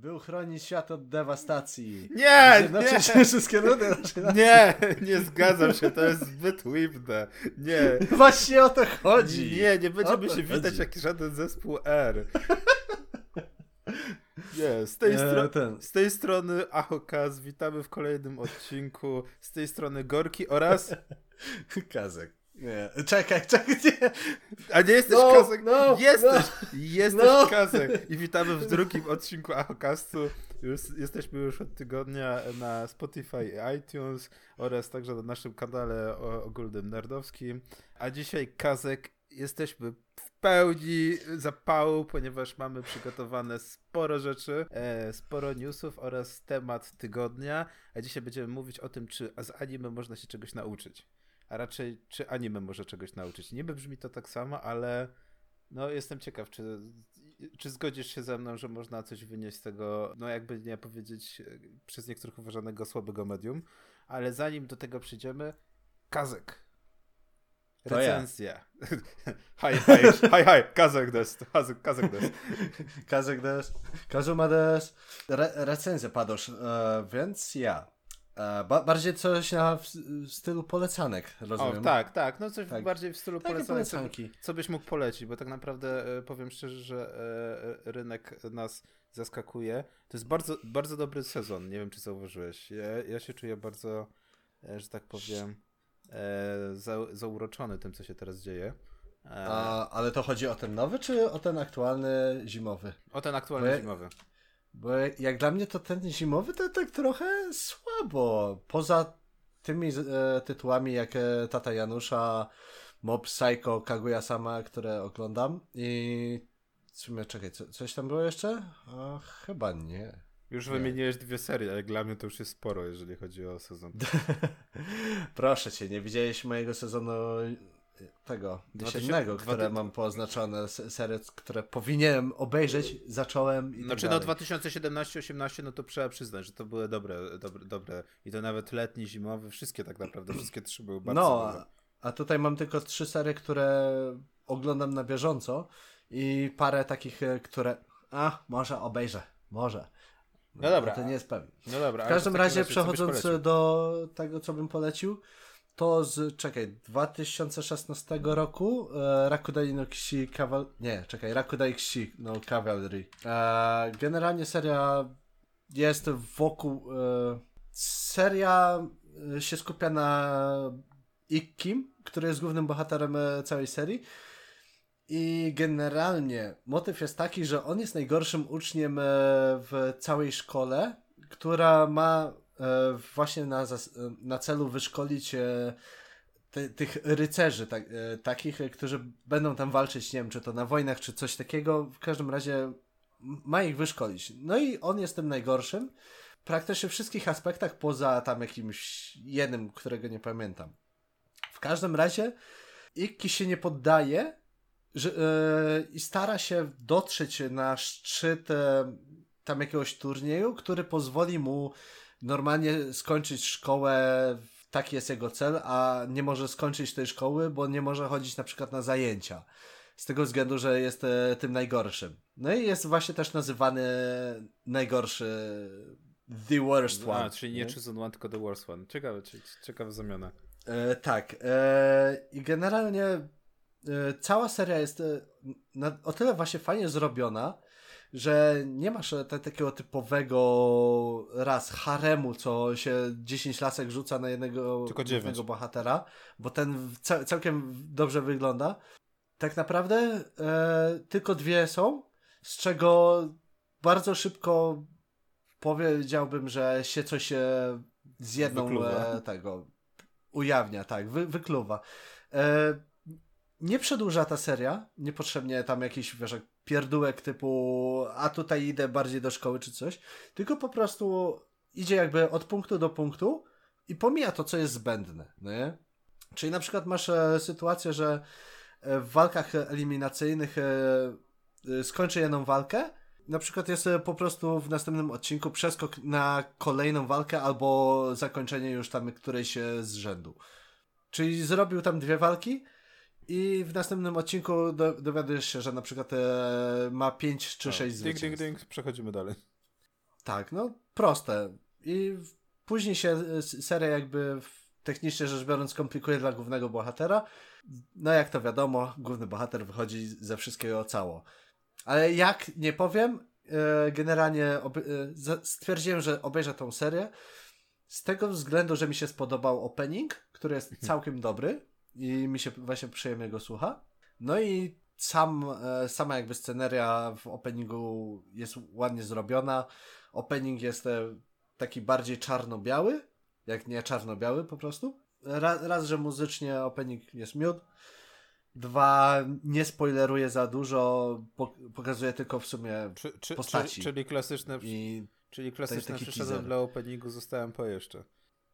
Był chronić świat od dewastacji. Nie! Zjednoczyć Nie! wszystkie ludy. Nie! Nie zgadzam się, to jest zbyt łibne. Nie. Właśnie o to chodzi. Nie, nie będziemy się witać chodzi. jak żaden zespół R. Nie, z tej, stro- ten. z tej strony Ahokaz, witamy w kolejnym odcinku. Z tej strony Gorki oraz... Kazek. Nie. Czekaj, czekaj, nie. A nie jesteś No, Kazek? no, jesteś! Jesteś no. Kazek! I witamy w drugim odcinku Ahokastu. Już, jesteśmy już od tygodnia na Spotify i iTunes oraz także na naszym kanale ogólnym nerdowskim. A dzisiaj Kazek jesteśmy w pełni zapału, ponieważ mamy przygotowane sporo rzeczy, e, sporo newsów oraz temat tygodnia. A dzisiaj będziemy mówić o tym, czy z anime można się czegoś nauczyć. A raczej, czy anime może czegoś nauczyć. Niby brzmi to tak samo, ale no jestem ciekaw, czy, czy zgodzisz się ze mną, że można coś wynieść z tego, no jakby nie powiedzieć, e, przez niektórych uważanego słabego medium. Ale zanim do tego przyjdziemy, Kazek. Recenzja. Hi, hi, hi, hi, Kazek des, Kazek, Kazek des. Kazek des. Kazuma des. Re recenzja padosz, e, więc ja. E, ba bardziej coś na w, w stylu polecanek, rozumiem. O, tak, tak, no coś Tak. bardziej w stylu Takie polecania. Co, polecanki. co byś mógł polecić, bo tak naprawdę e, powiem szczerze, że e, rynek nas zaskakuje. To jest bardzo, bardzo dobry sezon, nie wiem czy zauważyłeś. Ja, ja się czuję bardzo, e, że tak powiem, e, za, zauroczony tym, co się teraz dzieje. E, A, ale to chodzi o ten nowy, czy o ten aktualny zimowy? o ten aktualny ja- zimowy. Bo jak dla mnie to ten zimowy to tak trochę słabo. Poza tymi e, tytułami jak e, Tata Janusza, Mob Psycho, Kaguya Sama, które oglądam i w sumie czekaj, co, coś tam było jeszcze? A, chyba nie. Już Nie. wymieniłeś dwie serie, ale dla mnie to już jest sporo, jeżeli chodzi o sezon. Proszę cię, nie widziałeś mojego sezonu tego jesiennego, 2000 które mam poznaczone, serie, które powinienem obejrzeć, zacząłem i Znaczy tak no dalej. 2017-18 no to trzeba przyznać, że to były dobre, dobre, dobre i to nawet letni, zimowy, wszystkie tak naprawdę, wszystkie trzy były bardzo No, dobre. a, a tutaj mam tylko trzy serie, które oglądam na bieżąco i parę takich, e, które a, może obejrzę, może. No dobra. To nie jest pewne. No dobra. W każdym razie byś przechodząc do tego, co bym polecił, to z, czekaj, 2016 roku e, Rakudai no Kishi. Nie, czekaj, Rakudai Kishi no Cavalry. E, generalnie seria jest wokół... E, seria e, się skupia na Ikkim, który jest głównym bohaterem e, całej serii. I generalnie motyw jest taki, że on jest najgorszym uczniem e, w całej szkole, która ma właśnie na, e, na celu wyszkolić e, ty, tych rycerzy, tak, e, takich, e, którzy będą tam walczyć, nie wiem, czy to na wojnach, czy coś takiego. W każdym razie ma ich wyszkolić. No i on jest tym najgorszym. W praktycznie wszystkich aspektach, poza tam jakimś jednym, którego nie pamiętam. W każdym razie Ikki się nie poddaje że, e, i stara się dotrzeć na szczyt e, tam jakiegoś turnieju, który pozwoli mu normalnie skończyć szkołę. Taki jest jego cel, a nie może skończyć tej szkoły, bo nie może chodzić na przykład na zajęcia. Z tego względu, że jest e, tym najgorszym. No i jest właśnie też nazywany najgorszy The Worst One. A, czyli nie Chosen One, tylko The Worst One. Ciekawe, cie- ciekawa zamiana. E, tak. E, I generalnie e, cała seria jest e, na, o tyle właśnie fajnie zrobiona, że nie masz e, ta, takiego typowego raz haremu, co się 10 lasek rzuca na jednego bohatera, bo ten w- ca, całkiem dobrze wygląda. Tak naprawdę e, tylko dwie są, z czego bardzo szybko powiedziałbym, że się coś e, z jedną Wykluwa. e, tego ujawnia, tak, wy, wykluwa. E, nie przedłuża ta seria, niepotrzebnie tam jakiś, wiesz, pierdółek typu a tutaj idę bardziej do szkoły czy coś, tylko po prostu idzie jakby od punktu do punktu i pomija to, co jest zbędne, no nie? Czyli na przykład masz e, sytuację, że e, w walkach eliminacyjnych e, skończy jedną walkę, na przykład jest po prostu w następnym odcinku przeskok na kolejną walkę albo zakończenie już tam którejś z rzędu. Czyli zrobił tam dwie walki i w następnym odcinku do, dowiadujesz się, że na przykład e, ma 5 czy O, 6 Ding, ding, zwycięstw. ding, przechodzimy dalej. Tak, no proste. I później się e, seria jakby technicznie rzecz biorąc komplikuje dla głównego bohatera. No jak to wiadomo, główny bohater wychodzi ze wszystkiego cało. Ale jak nie powiem, e, generalnie e, stwierdziłem, że obejrzę tą serię z tego względu, że mi się spodobał opening, który jest całkiem dobry i mi się właśnie przyjemnie go słucha. No i sam, e, sama jakby sceneria w openingu jest ładnie zrobiona. Opening jest taki bardziej czarno-biały, jak nie czarno-biały po prostu. Raz, raz, że muzycznie opening jest miód. Dwa, nie spoileruje za dużo, pokazuje tylko w sumie czy, czy, postaci. Czyli, czyli klasyczne, I czyli klasyczne przyszedłem dla openingu, zostałem po jeszcze.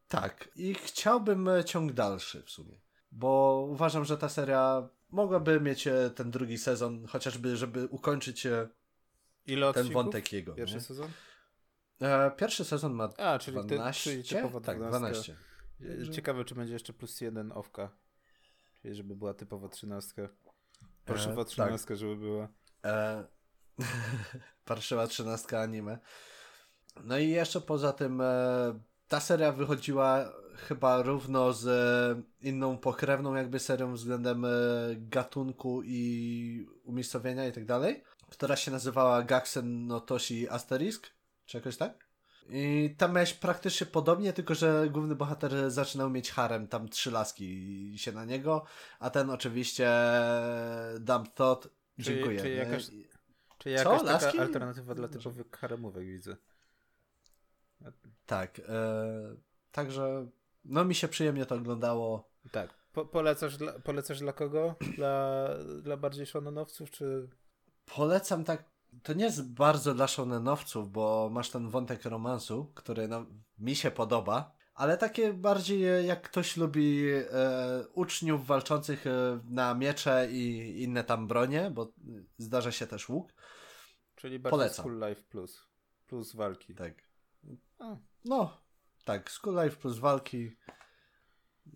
Tak, i chciałbym e, ciąg dalszy w sumie, bo uważam, że ta seria mogłaby mieć e, ten drugi sezon, chociażby, żeby ukończyć e, Ile ten wątek jego. Pierwszy nie? sezon? E, pierwszy sezon ma A, czyli 12? Ty, czyli tak, 12. Ciekawe, czy będzie jeszcze plus jeden owka. Czyli żeby była typowa trzynastka. Parszywa e, trzynastka, tak. żeby była. E, parszywa trzynastka anime. No i jeszcze poza tym e, ta seria wychodziła chyba równo z e, inną pokrewną jakby serią względem e, gatunku i umiejscowienia i tak dalej, która się nazywała Gaxen no Toshi Asterisk, czy jakoś tak? I tam miałeś praktycznie podobnie, tylko że główny bohater zaczynał mieć harem, tam trzy laski się na niego, a ten oczywiście Dump Thought, dziękuję. Czy, czy jakaś, czy jakaś Co? taka alternatywa dla typowych haremówek widzę. Tak, e, także no mi się przyjemnie to oglądało. Tak, po, polecasz, dla, polecasz dla kogo? Dla, dla bardziej shonenowców, czy... Polecam tak to nie jest bardzo dla shonenowców, bo masz ten wątek romansu, który no, mi się podoba, ale takie bardziej e, jak ktoś lubi e, uczniów walczących e, na miecze i inne tam bronie, bo zdarza się też łuk. Czyli bardziej Polecam. School Life Plus. Plus walki. Tak. A. No, tak. School Life plus walki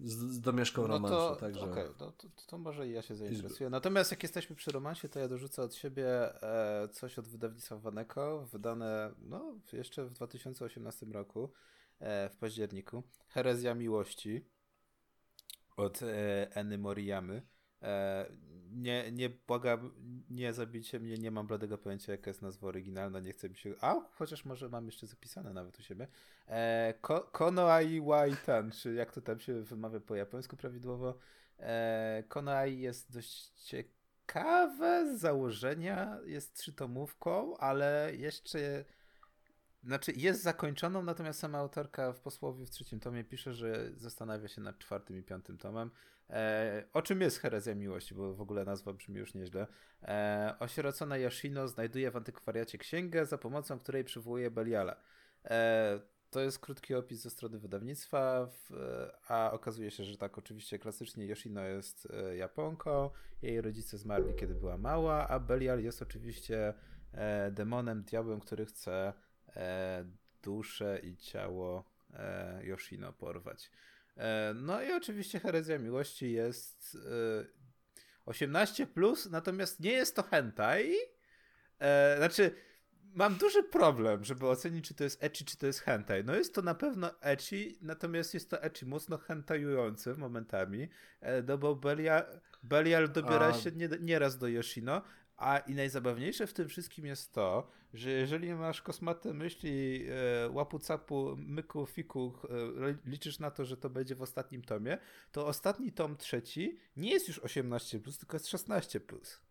z, z domieszką no romansu. To, także... okay, no to, to, może i ja się zainteresuję. Natomiast jak jesteśmy przy romansie, to ja dorzucę od siebie e, coś od wydawnictwa Waneko, wydane no, jeszcze w 2018 roku, e, w październiku. Herezja Miłości od Eny Moriyamy. E, nie, nie błagam, nie zabijcie mnie, nie mam bladego pojęcia, jaka jest nazwa oryginalna, nie chcę mi się... A, chociaż może mam jeszcze zapisane nawet u siebie. E, Ko Konoai Waitan, czy jak to tam się wymawia po japońsku prawidłowo. E, Konoai jest dość ciekawe z założenia, jest trzytomówką, ale jeszcze znaczy, jest zakończoną, natomiast sama autorka w posłowie w trzecim tomie pisze, że zastanawia się nad czwartym i piątym tomem. E, o czym jest herezja miłości, bo w ogóle nazwa brzmi już nieźle. E, osierocona Yoshino znajduje w antykwariacie księgę, za pomocą której przywołuje Beliala. E, to jest krótki opis ze strony wydawnictwa, w, a okazuje się, że tak, oczywiście klasycznie Yoshino jest e, Japonką, jej rodzice zmarli, kiedy była mała, a Belial jest oczywiście e, demonem, diabłem, który chce e, duszę i ciało e, Yoshino porwać. E, no i oczywiście herezja miłości jest 18, e, plus, natomiast nie jest to hentai. Znaczy, mam duży problem, żeby ocenić, czy to jest ecchi, czy to jest hentai. No jest to na pewno ecchi, natomiast jest to ecchi mocno hentajujący momentami, no bo Belial, Belial dobiera A... się nieraz do Yoshino, a i najzabawniejsze w tym wszystkim jest to, że jeżeli masz kosmate myśli e, łapu capu, myku, fiku, e, liczysz na to, że to będzie w ostatnim tomie, to ostatni tom trzeci nie jest już 18, plus, tylko jest 16. Plus.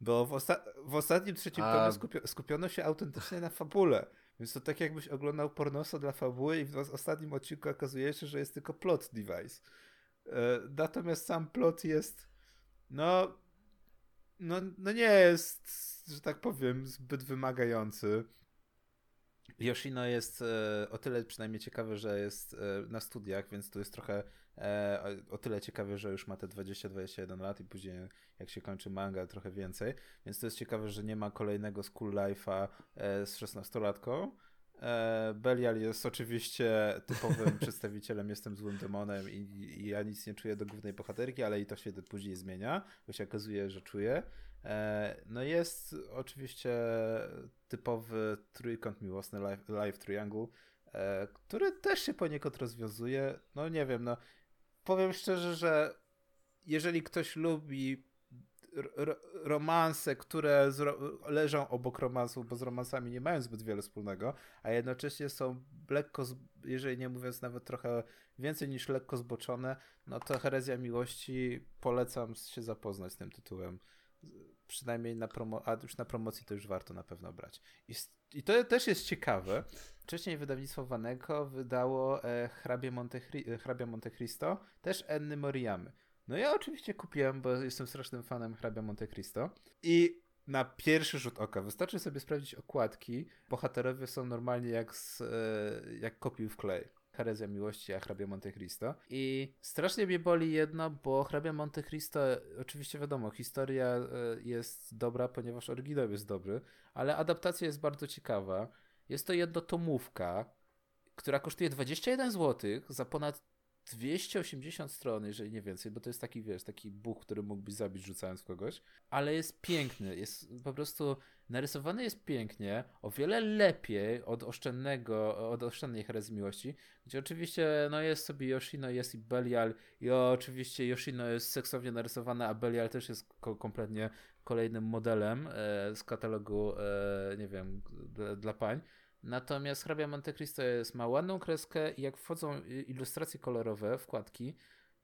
Bo w, osta w ostatnim trzecim a... tomie skupio skupiono się autentycznie na fabule. Więc to tak jakbyś oglądał pornosa dla fabuły i w ostatnim odcinku okazuje się, że jest tylko plot device. E, natomiast sam plot jest no no, no nie jest, że tak powiem, zbyt wymagający. Yoshino jest e, o tyle przynajmniej ciekawy, że jest e, na studiach, więc to jest trochę e, o tyle ciekawy, że już ma te 20-21 lat i później jak się kończy manga trochę więcej, więc to jest ciekawe, że nie ma kolejnego school life'a z 16-latką, E, Belial jest oczywiście typowym przedstawicielem jestem złym demonem i, i, ja nic nie czuję do głównej bohaterki, ale i to się później zmienia, bo się okazuje, że czuje. E, no jest oczywiście typowy trójkąt miłosny Live, live Triangle, e, który też się poniekąd rozwiązuje. No nie wiem, no powiem szczerze, że jeżeli ktoś lubi romanse, które leżą obok romansów, bo z romansami nie mają zbyt wiele wspólnego, a jednocześnie są lekko, jeżeli nie mówiąc nawet trochę więcej niż lekko zboczone, no to Herezja Miłości polecam się zapoznać z tym tytułem. Przynajmniej na, promo a już na promocji to już warto na pewno brać. I, i to też jest ciekawe. Wcześniej wydawnictwo Wanego wydało e, Hrabia, Monte, Hrabia Monte Cristo, też Enny Moriyamy. No ja oczywiście kupiłem, bo jestem strasznym fanem hrabia Monte Cristo. I na pierwszy rzut oka wystarczy sobie sprawdzić okładki. Bohaterowie są normalnie jak, z, e, jak w klej. Herezja Miłości, a hrabia Monte Cristo. I strasznie mnie boli jedno, bo hrabia Monte Cristo, oczywiście wiadomo, historia e, jest dobra, ponieważ oryginał jest dobry, ale adaptacja jest bardzo ciekawa. Jest to jednotomówka, która kosztuje 21 zł za ponad 280 stron, jeżeli nie więcej, bo to jest taki, wiesz, taki buch, który mógłbyś zabić rzucając kogoś, ale jest piękny, jest po prostu narysowany jest pięknie, o wiele lepiej od oszczędnego, od oszczędnej herezji miłości, gdzie oczywiście no jest sobie Yoshino, jest i Belial i oczywiście Yoshino jest seksownie narysowana, a Belial też jest ko kompletnie kolejnym modelem e, z katalogu, e, nie wiem, dla pań. Natomiast hrabia Monte Cristo jest, ma ładną kreskę i jak wchodzą ilustracje kolorowe, wkładki,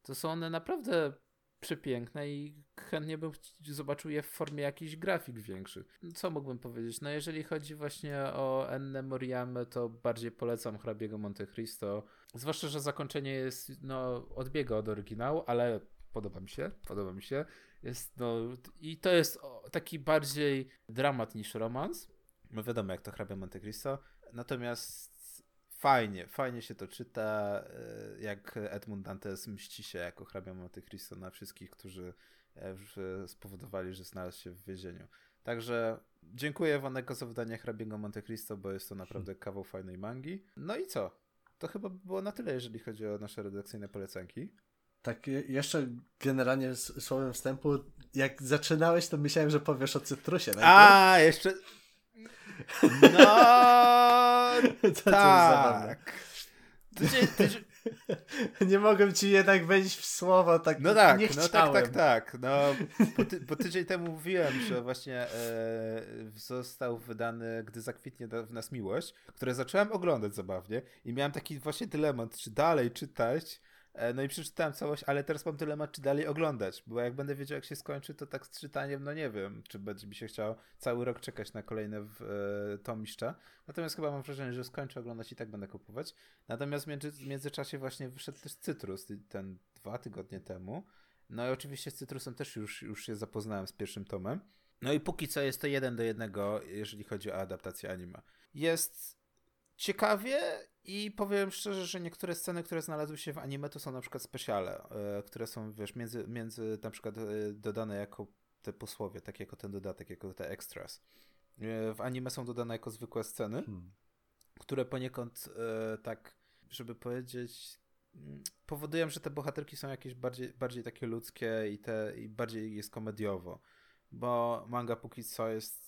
to są one naprawdę przepiękne i chętnie bym zobaczył je w formie jakichś grafik większych. Co mógłbym powiedzieć? No jeżeli chodzi właśnie o Enne Moriame, to bardziej polecam hrabiego Monte Cristo. Zwłaszcza, że zakończenie jest, no, odbiega od oryginału, ale podoba mi się, podoba mi się. Jest, no, i to jest taki bardziej dramat niż romans no wiadomo, jak to hrabia Monte Cristo. Natomiast fajnie, fajnie się to czyta, e, jak Edmund Dantes mści się jako hrabia Monte Cristo na wszystkich, którzy e, spowodowali, że znalazł się w więzieniu. Także dziękuję Wanego za wydanie hrabiego Monte Cristo, bo jest to naprawdę kawał fajnej mangi. No i co? To chyba było na tyle, jeżeli chodzi o nasze redakcyjne polecanki. Tak, jeszcze generalnie słowem wstępu, jak zaczynałeś, to myślałem, że powiesz o cytrusie. Najpierw. A, jeszcze no, to, tak. Nie mogłem ci jednak wejść w słowo, tak No tak, nie no tak, tak, tak. No, bo, ty, bo tydzień temu mówiłem, że właśnie e, został wydany Gdy zakwitnie w nas miłość, które zacząłem oglądać zabawnie i miałem taki właśnie dylemat, czy dalej czytać, no i przeczytałem całość, ale teraz mam dylemat, czy dalej oglądać, bo jak będę wiedział, jak się skończy, to tak z czytaniem, no nie wiem, czy będzie mi się chciał cały rok czekać na kolejne w, e, tomiszcza. Natomiast chyba mam wrażenie, że skończę oglądać i tak będę kupować. Natomiast w, między, międzyczasie właśnie wyszedł też Cytrus, ten dwa tygodnie temu. No i oczywiście z Cytrusem też już, już się zapoznałem z pierwszym tomem. No i póki co jest to jeden do jednego, jeżeli chodzi o adaptację anime. Jest ciekawie i powiem szczerze, że niektóre sceny, które znalazły się w anime, to są na przykład specjale, e, które są, wiesz, między, między na przykład e, dodane jako te posłowie, tak jako ten dodatek, jako te extras. E, w anime są dodane jako zwykłe sceny, hmm. które poniekąd tak, żeby powiedzieć, mm, powodują, że te bohaterki są jakieś bardziej, bardziej takie ludzkie i, te, i bardziej jest komediowo. Bo manga póki co jest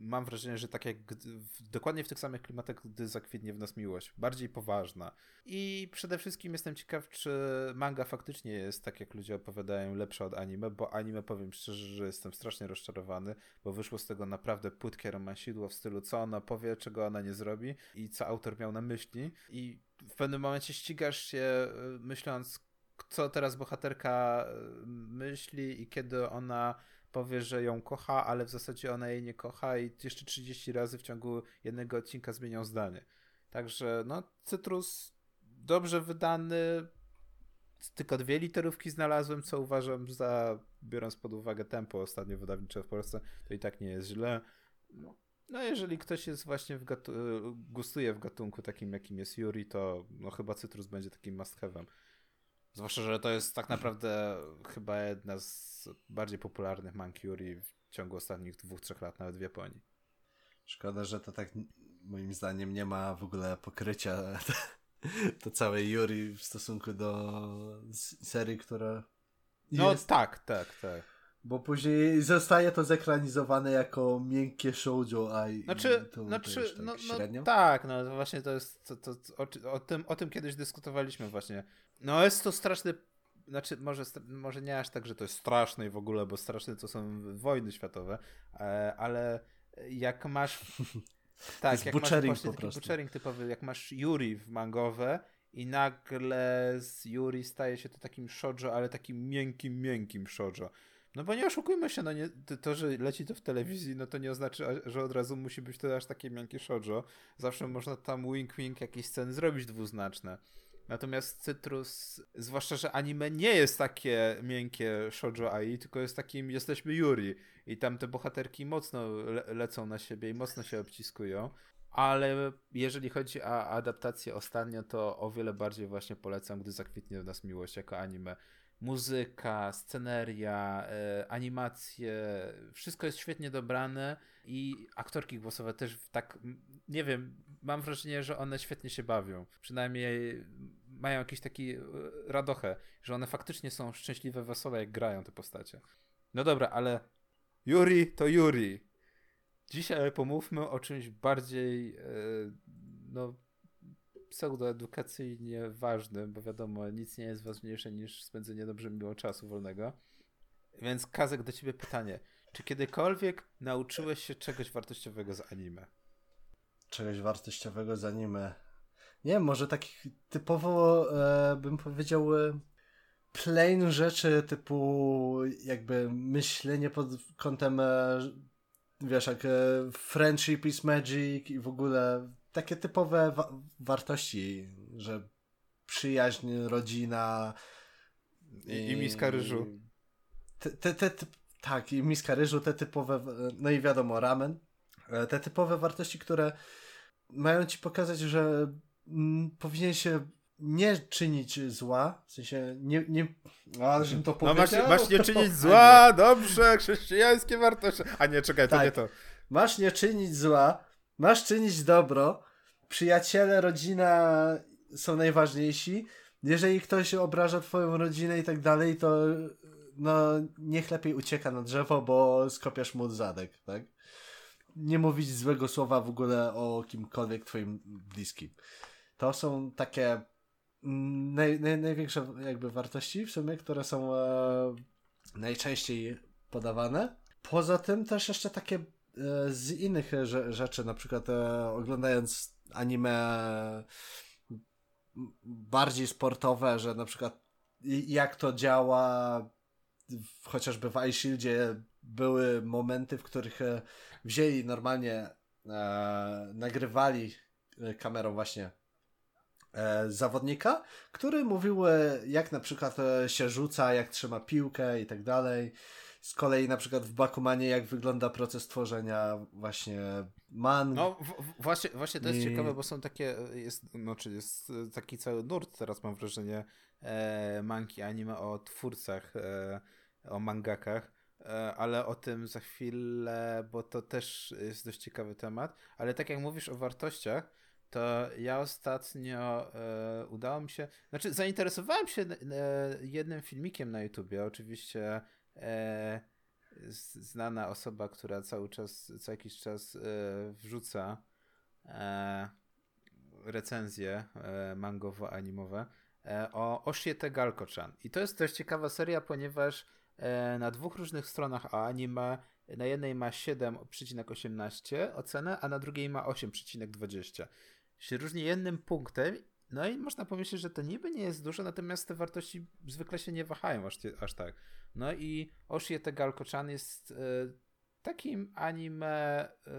mam wrażenie, że tak jak w, dokładnie w tych samych klimatach, gdy zakwitnie w nas miłość, bardziej poważna. I przede wszystkim jestem ciekaw, czy manga faktycznie jest, tak jak ludzie opowiadają, lepsza od anime, bo anime powiem szczerze, że jestem strasznie rozczarowany, bo wyszło z tego naprawdę płytkie romansidło w stylu, co ona powie, czego ona nie zrobi i co autor miał na myśli. I w pewnym momencie ścigasz się e, myśląc, co teraz bohaterka e, myśli i kiedy ona powie, że ją kocha, ale w zasadzie ona jej nie kocha i jeszcze 30 razy w ciągu jednego odcinka zmienią zdanie. Także no, Cytrus dobrze wydany, tylko dwie literówki znalazłem, co uważam za, biorąc pod uwagę tempo ostatnio wydawnicze w Polsce, to i tak nie jest źle. No, jeżeli ktoś jest właśnie w gustuje w gatunku takim, jakim jest Yuri, to no chyba Cytrus będzie takim must have'em. Zwłaszcza, że to jest tak naprawdę chyba jedna z bardziej popularnych Mankuri w ciągu ostatnich dwóch, trzech lat, nawet w Japonii. Szkoda, że to tak moim zdaniem nie ma w ogóle pokrycia to całej Yuri w stosunku do serii, która No jest... tak, tak, tak. Bo później zostaje to zekranizowane jako miękkie shoujo, a znaczy, to, znaczy, to tak no, średnio. No, tak, no właśnie to jest, to, to, o, o, tym, o tym kiedyś dyskutowaliśmy właśnie. No jest to straszny, znaczy może, może nie aż tak, że to jest straszne i w ogóle, bo straszne to są wojny światowe, e, ale jak masz... Tak, jak masz właśnie taki butchering typowy, jak masz Yuri w mangowe i nagle z Yuri staje się to takim shoujo, ale takim miękkim, miękkim shoujo. No bo nie oszukujmy się, no nie, to, że leci to w telewizji, no to nie oznacza, że od razu musi być to aż takie miękkie shoujo. Zawsze można tam wink wink jakieś sceny zrobić dwuznaczne. Natomiast Cytrus, zwłaszcza, że anime nie jest takie miękkie shoujo AI, tylko jest takim jesteśmy Yuri i tam te bohaterki mocno le lecą na siebie i mocno się obciskują. Ale jeżeli chodzi o adaptację ostatnio, to o wiele bardziej właśnie polecam, gdy zakwitnie w nas miłość jako anime muzyka, sceneria, e, animacje, wszystko jest świetnie dobrane i aktorki głosowe też tak, nie wiem, mam wrażenie, że one świetnie się bawią. Przynajmniej mają jakiś taki e, radochę, że one faktycznie są szczęśliwe, wesołe, jak grają te postacie. No dobra, ale Yuri to Yuri. Dzisiaj pomówmy o czymś bardziej, e, no, pseudoedukacyjnie ważnym, bo wiadomo, nic nie jest ważniejsze niż spędzenie dobrze miło czasu wolnego. Więc Kazek, do ciebie pytanie. Czy kiedykolwiek nauczyłeś się czegoś wartościowego z anime? Czegoś wartościowego z anime? Nie może takich typowo, e, bym powiedział, e, plain rzeczy typu jakby myślenie pod kątem, e, wiesz, jak e, friendship is magic i w ogóle takie typowe wa wartości, że przyjaźń, rodzina. I, i miska ryżu. Te, te, te, tak, i miska ryżu, te typowe, no i wiadomo, ramen. E, te typowe wartości, które mają ci pokazać, że mm, powinien się nie czynić zła, w sensie nie, nie a, żebym to powiedział. No masz, masz nie czynić zła, dobrze, chrześcijańskie wartości. A nie, czekaj, to tak. nie to. Masz nie czynić zła, Masz czynić dobro. Przyjaciele, rodzina są najważniejsi. Jeżeli ktoś obraża twoją rodzinę i tak dalej, to no niech lepiej ucieka na drzewo, bo skopiasz mu zadek, tak? Nie mówić złego słowa w ogóle o kimkolwiek twoim bliskim. To są takie mm, naj, naj, największe jakby wartości w sumie, które są e, najczęściej podawane. Poza tym też jeszcze takie z innych rzeczy, na przykład e, oglądając anime bardziej sportowe, że na przykład jak to działa chociażby w iShieldzie były momenty, w których e, wzięli normalnie e, nagrywali kamerą właśnie e, zawodnika, który mówił jak na przykład się rzuca, jak trzyma piłkę i tak dalej. Z kolei na przykład w Bakumanie jak wygląda proces tworzenia właśnie man. No w, właśnie, właśnie to jest I... ciekawe, bo są takie, jest, no, czy jest taki cały nurt teraz mam wrażenie e, manki anime o twórcach, e, o mangakach e, ale o tym za chwilę, bo to też jest dość ciekawy temat. Ale tak jak mówisz o wartościach, to ja ostatnio e, udało mi się, znaczy zainteresowałem się e, jednym filmikiem na YouTubie, oczywiście e, znana osoba, która cały czas, co jakiś czas e, wrzuca e, recenzje e, mangowo-animowe e, o Oshiete Galko-chan. I to jest też ciekawa seria, ponieważ e, na dwóch różnych stronach anime na jednej ma 7,18 ocenę, a na drugiej ma 8,20. Się różni jednym punktem no i można pomyśleć, że to niby nie jest dużo, natomiast te wartości zwykle się nie wahają aż, aż tak. No i Oshiete Galko-chan jest y, takim anime y,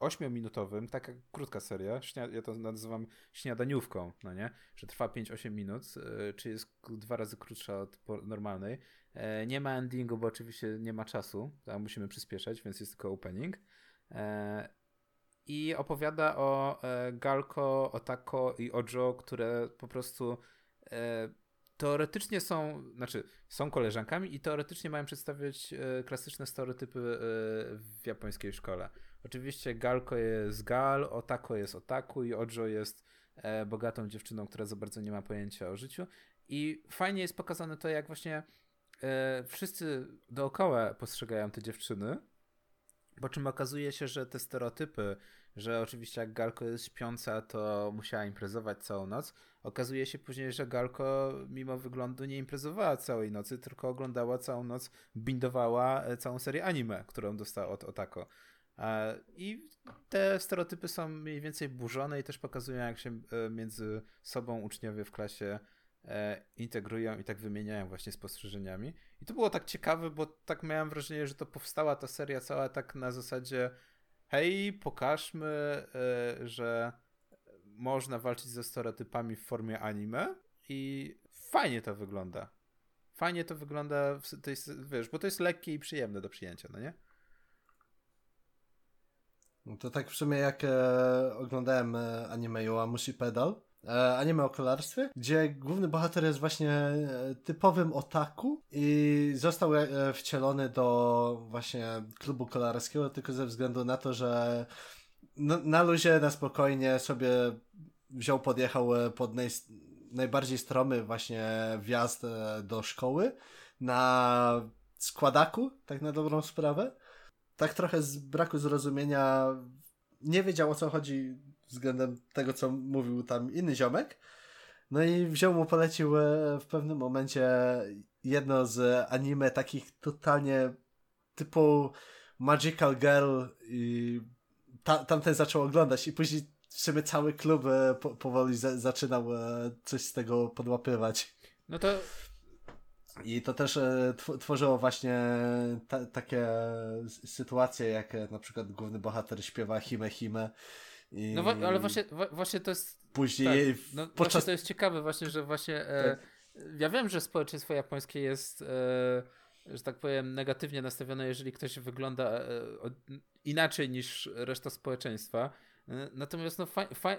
ośmiominutowym, taka krótka seria, ja to nazywam śniadaniówką, no nie, że trwa 5-8 minut, y, czy jest dwa razy krótsza od normalnej. E, nie ma endingu, bo oczywiście nie ma czasu, tam musimy przyspieszać, więc jest tylko opening. E, I opowiada o e, Galko, Otako i Ojo, które po prostu teoretycznie są, znaczy są koleżankami i teoretycznie mają przedstawiać e, klasyczne stereotypy e, w japońskiej szkole. Oczywiście Galko jest Gal, Otako jest Otaku i Ojo jest e, bogatą dziewczyną, która za bardzo nie ma pojęcia o życiu. I fajnie jest pokazane to, jak właśnie wszyscy dookoła postrzegają te dziewczyny, po czym okazuje się, że te stereotypy, że oczywiście jak Galko jest śpiąca, to musiała imprezować całą noc. Okazuje się później, że Galko mimo wyglądu nie imprezowała całej nocy, tylko oglądała całą noc, bindowała e, całą serię anime, którą dostała od Otako. E, I te stereotypy są mniej więcej burzone i też pokazują, jak się e, między sobą uczniowie w klasie integrują i tak wymieniają właśnie spostrzeżeniami. I to było tak ciekawe, bo tak miałem wrażenie, że to powstała ta seria cała tak na zasadzie hej, pokażmy, że można walczyć ze stereotypami w formie anime i fajnie to wygląda. Fajnie to wygląda, to jest, wiesz, bo to jest lekkie i przyjemne do przyjęcia, no nie? No to tak w sumie jak e, oglądałem e, anime Yoamushi Pedal, e, anime o kolarstwie, gdzie główny bohater jest właśnie e, typowym otaku i został e, wcielony do właśnie klubu kolarskiego tylko ze względu na to, że na, luzie, na spokojnie sobie wziął, podjechał e, pod naj, najbardziej stromy właśnie wjazd e, do szkoły na składaku, tak na dobrą sprawę. Tak trochę z braku zrozumienia nie wiedział o co chodzi względem tego, co mówił tam inny ziomek. No i wziął mu, polecił e, w pewnym momencie jedno z anime takich totalnie typu Magical Girl i ta, tamten zaczął oglądać i później w sumie cały klub e, po, powoli za, zaczynał e, coś z tego podłapywać. No to i to też tworzyło właśnie ta, takie sytuacje, jak na przykład główny bohater śpiewa Hime Hime. I... No ale właśnie, właśnie to jest. Później. Tak, no, podczas... Właśnie to jest ciekawe, właśnie, że właśnie. E, tak. ja wiem, że społeczeństwo japońskie jest. E, że tak powiem, negatywnie nastawione, jeżeli ktoś wygląda e, inaczej niż reszta społeczeństwa. E, natomiast no,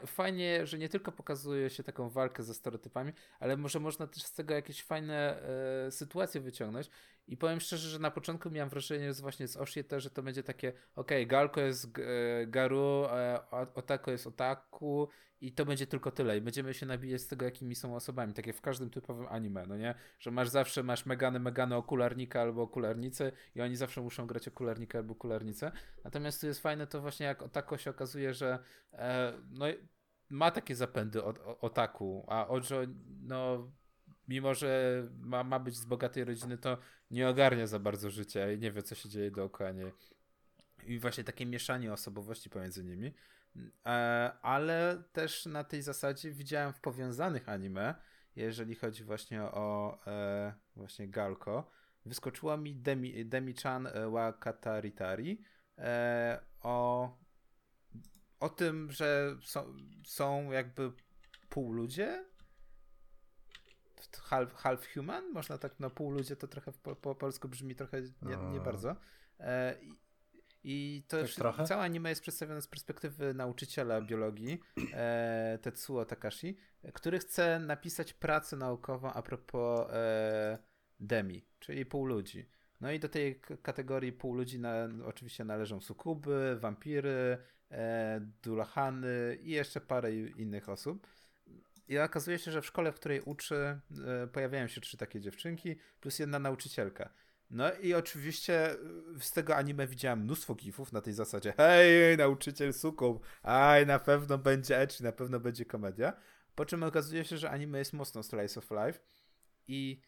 fajnie, że nie tylko pokazuje się taką walkę ze stereotypami, ale może można też z tego jakieś fajne e, sytuacje wyciągnąć. I powiem szczerze, że na początku miałem wrażenie że właśnie z Oshie też, że to będzie takie, ok, Galko jest e, Garu, e, Otako jest Otaku i to będzie tylko tyle. I będziemy się nabijać z tego, jakimi są osobami. Tak jak w każdym typowym anime, no nie? Że masz zawsze, masz Megany, Megany okularnika albo okularnicę i oni zawsze muszą grać okularnika albo okularnicę. Natomiast tu jest fajne to właśnie, jak Otako się okazuje, że e, no ma takie zapędy od Otaku, a Ojo, no mimo że ma, ma być z bogatej rodziny, to nie ogarnia za bardzo życia i nie wie, co się dzieje dookoła niej. I właśnie takie mieszanie osobowości pomiędzy nimi. E, ale też na tej zasadzie widziałem w powiązanych anime, jeżeli chodzi właśnie o e, właśnie Galko, wyskoczyła mi Demi, Demi-chan e, wa Kataritari o, o tym, że są, są jakby pół ludzie, half, half human, można tak, no pół ludzie to trochę po, po polsku brzmi trochę nie, nie bardzo. E, i to tak całe anime jest przedstawione z perspektywy nauczyciela biologii e, Tetsuo Takashi, który chce napisać pracę naukową a propos e, demi, czyli półludzi. No i do tej kategorii półludzi na, oczywiście należą sukuby, wampiry, e, dulahany i jeszcze parę innych osób. I okazuje się, że w szkole, w której uczy, e, pojawiają się trzy takie dziewczynki, plus jedna nauczycielka. No i oczywiście e, z tego anime widziałem mnóstwo gifów na tej zasadzie hej, nauczyciel suką, aj, na pewno będzie ecchi, na pewno będzie komedia. Po czym okazuje się, że anime jest mocno slice of life i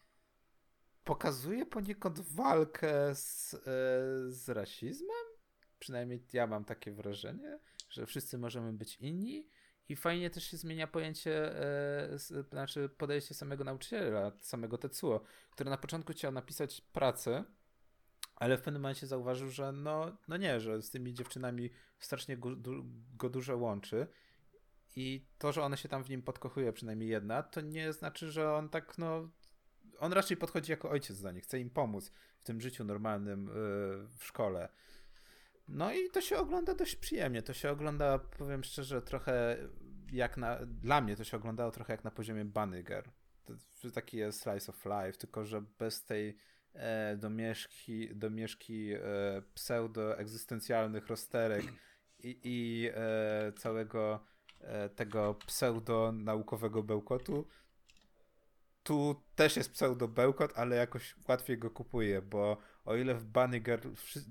pokazuje poniekąd walkę z, e, z rasizmem. Przynajmniej ja mam takie wrażenie, że wszyscy możemy być inni i fajnie też się zmienia pojęcie, e, znaczy podejście samego nauczyciela, samego Tetsuo, który na początku chciał napisać pracę, ale w pewnym momencie zauważył, że no, no nie, że z tymi dziewczynami strasznie go, go dużo łączy. I to, że one się tam w nim podkochuje, przynajmniej jedna, to nie znaczy, że on tak, no. On raczej podchodzi jako ojciec dla nich, chce im pomóc w tym życiu normalnym yy, w szkole. No i to się ogląda dość przyjemnie. To się ogląda, powiem szczerze, trochę jak na. Dla mnie to się oglądało trochę jak na poziomie Banniger. To, taki jest slice of life, tylko że bez tej e, domieszki, domieszki e, pseudo-egzystencjalnych rozterek i, i e, całego e, tego pseudo-naukowego bełkotu. tu też jest pseudo-bełkot, ale jakoś łatwiej go kupuję, bo o ile w Banniger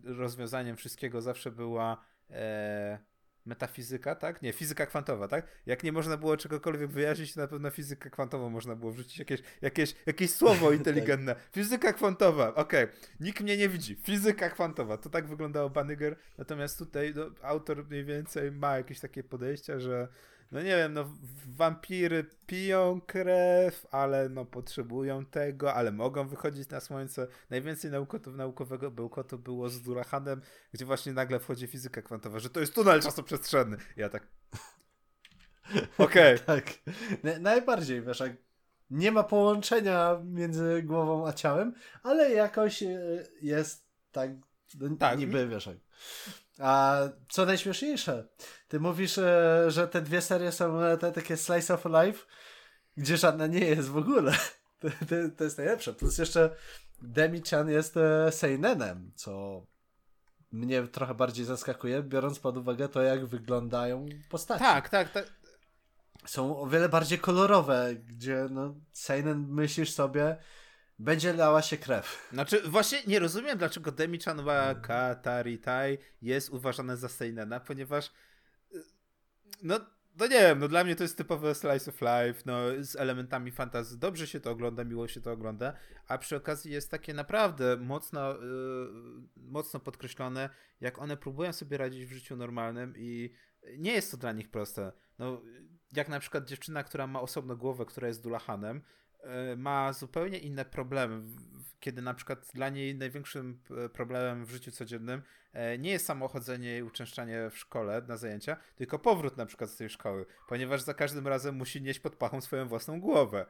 rozwiązaniem wszystkiego zawsze była e, metafizyka, tak? Nie, fizyka kwantowa, tak? Jak nie można było czegokolwiek wyjaśnić, to na pewno fizykę kwantową można było wrzucić jakieś, jakieś, jakieś słowo inteligentne. Fizyka kwantowa, okej. Okay. Nikt mnie nie widzi. Fizyka kwantowa. To tak wyglądało Banniger, natomiast tutaj no, autor mniej więcej ma jakieś takie podejścia, że no nie wiem, no wampiry piją krew, ale no potrzebują tego, ale mogą wychodzić na słońce. Najwięcej naukotów naukowego bełkotu było z Durahanem, gdzie właśnie nagle wchodzi fizyka kwantowa, że to jest tunel czasoprzestrzenny. Ja tak... Okej. Okay. tak. najbardziej, wiesz, jak nie ma połączenia między głową a ciałem, ale jakoś e, jest tak, no, tak. niby, wiesz, a co najśmieszniejsze, ty mówisz, e, że te dwie serie są e, te takie slice of life, gdzie żadna nie jest w ogóle. To, to, to jest najlepsze. Plus jeszcze Demi-chan jest e, Seinenem, co mnie trochę bardziej zaskakuje, biorąc pod uwagę to, jak wyglądają postacie. Tak, tak, tak. Są o wiele bardziej kolorowe, gdzie no, Seinen myślisz sobie, będzie lała się krew. Znaczy, właśnie nie rozumiem, dlaczego Demi-chan wa Kataritai jest uważane za Seinena, ponieważ y, no, no nie wiem, no dla mnie to jest typowe slice of life, no z elementami fantazy. Dobrze się to ogląda, miło się to ogląda, a przy okazji jest takie naprawdę mocno, yy, mocno podkreślone, jak one próbują sobie radzić w życiu normalnym i nie jest to dla nich proste. No, jak na przykład dziewczyna, która ma osobno głowę, która jest dulahanem, ma zupełnie inne problemy, kiedy na przykład dla niej największym e, problemem w życiu codziennym e, nie jest samochodzenie i uczęszczanie w szkole na zajęcia, tylko powrót na przykład z tej szkoły, ponieważ za każdym razem musi nieść pod pachą swoją własną głowę.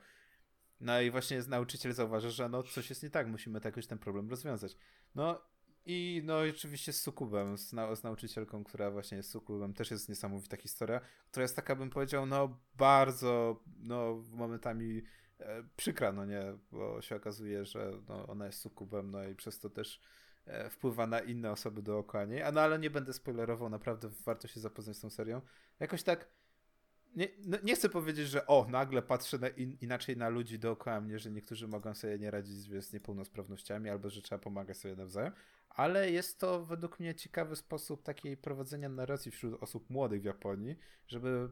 No i właśnie nauczyciel zauważa, że no coś jest nie tak, musimy tak jakoś ten problem rozwiązać. No i no oczywiście z Sukubem, z, z nauczycielką, która właśnie jest Sukubem, też jest niesamowita historia, która jest taka, bym powiedział, no bardzo, no momentami e, przykra, no nie, bo się okazuje, że no, ona jest sukubem, no i przez to też e, wpływa na inne osoby dookoła niej, a no ale nie będę spoilerował, naprawdę warto się zapoznać z tą serią. Jakoś tak nie, no, nie chcę powiedzieć, że o, nagle patrzę na in, inaczej na ludzi dookoła mnie, że niektórzy mogą sobie nie radzić z niepełnosprawnościami, albo że trzeba pomagać sobie nawzajem, ale jest to według mnie ciekawy sposób takiej prowadzenia narracji wśród osób młodych w Japonii, żeby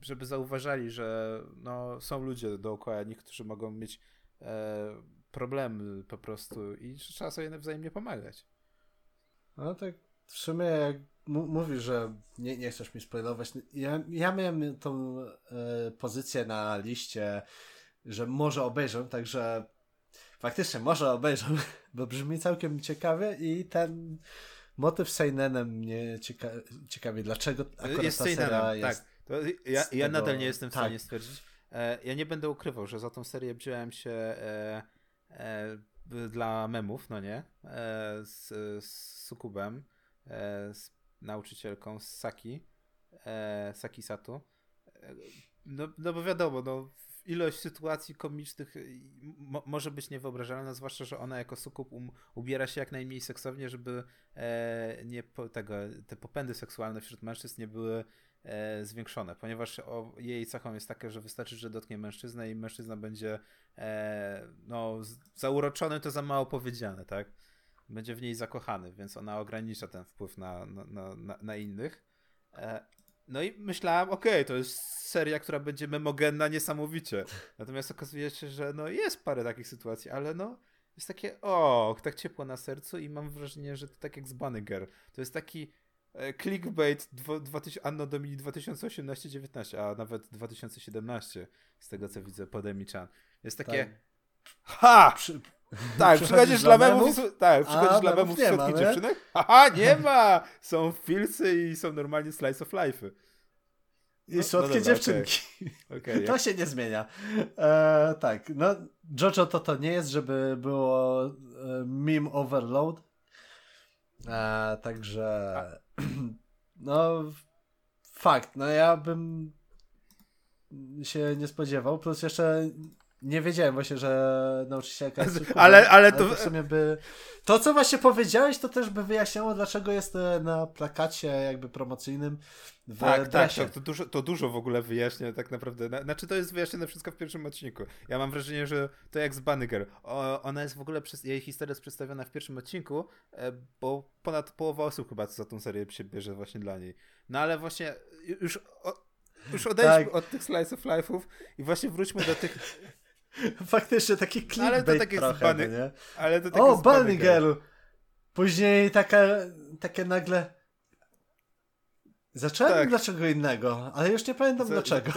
żeby zauważali, że no, są ludzie dookoła nich, którzy mogą mieć e, problemy po prostu i że trzeba sobie wzajemnie pomagać. No tak w sumie jak mówisz, że nie, nie chcesz mi spoilować, ja, ja miałem tą e, pozycję na liście, że może obejrzę, także faktycznie może obejrzę, bo brzmi całkiem ciekawie i ten motyw Seinenem mnie cieka ciekawi, dlaczego akurat jest ta seria jest... Tak to ja, ja nadal nie jestem w tak. stanie stwierdzić. E, ja nie będę ukrywał, że za tą serię wziąłem się e, e, dla memów, no nie? Z, z Sukubem, z nauczycielką, z Saki, Saki Satu. No, no bo wiadomo, no, ilość sytuacji komicznych mo może być niewyobrażalna, zwłaszcza, że ona jako sukub um, ubiera się jak najmniej seksownie, żeby e, nie tego, te popędy seksualne wśród mężczyzn nie były zwiększone, ponieważ jej cechą jest taka, że wystarczy, że dotknie mężczyznę i mężczyzna będzie e, no, zauroczony, to za mało powiedziane, tak? Będzie w niej zakochany, więc ona ogranicza ten wpływ na, na, na, na innych. E, no i myślałem, okej, okay, to jest seria, która będzie memogenna niesamowicie. Natomiast okazuje się, że no jest parę takich sytuacji, ale no jest takie, o, tak ciepło na sercu i mam wrażenie, że to tak jak z Banniger. To jest taki E, clickbait 2000, Anno Domini 2018-19, a nawet 2017, z tego co widzę, Podemi-chan. Jest takie tak. ha! Przy... Tak, przychodzisz dla memów, memów? tak, przychodzisz dla memów słodkich ma, dziewczynek? Haha, nie ma! Są filcy i są normalnie slice of life. I no, słodkie no dobra, dziewczynki. Okay. Okay, to jak... się nie zmienia. E, tak, no Jojo to to nie jest, żeby było e, meme overload. E, także... A no, fakt, no ja bym się nie spodziewał, plus jeszcze nie wiedziałem właśnie, że nauczycielka jest ale, ale, ale to... to w sumie by... To, co właśnie powiedziałeś, to też by wyjaśniało, dlaczego jest e, na plakacie jakby promocyjnym w tak, tak, tak, to dużo, to dużo w ogóle wyjaśnia tak naprawdę. Znaczy to jest wyjaśnione wszystko w pierwszym odcinku. Ja mam wrażenie, że to jak z Bunny Girl. ona jest w ogóle, jej historia jest przedstawiona w pierwszym odcinku, e, bo ponad połowa osób chyba za tą serię się bierze właśnie dla niej. No ale właśnie już, już odejdźmy tak. od tych slice of life'ów i właśnie wróćmy do tych Faktycznie taki clickbait ale to takie trochę, bunny, nie? Ale to takie o, Bunny Girl! Później taka, takie nagle... Zacząłem tak. dlaczego innego, ale już nie pamiętam dlaczego.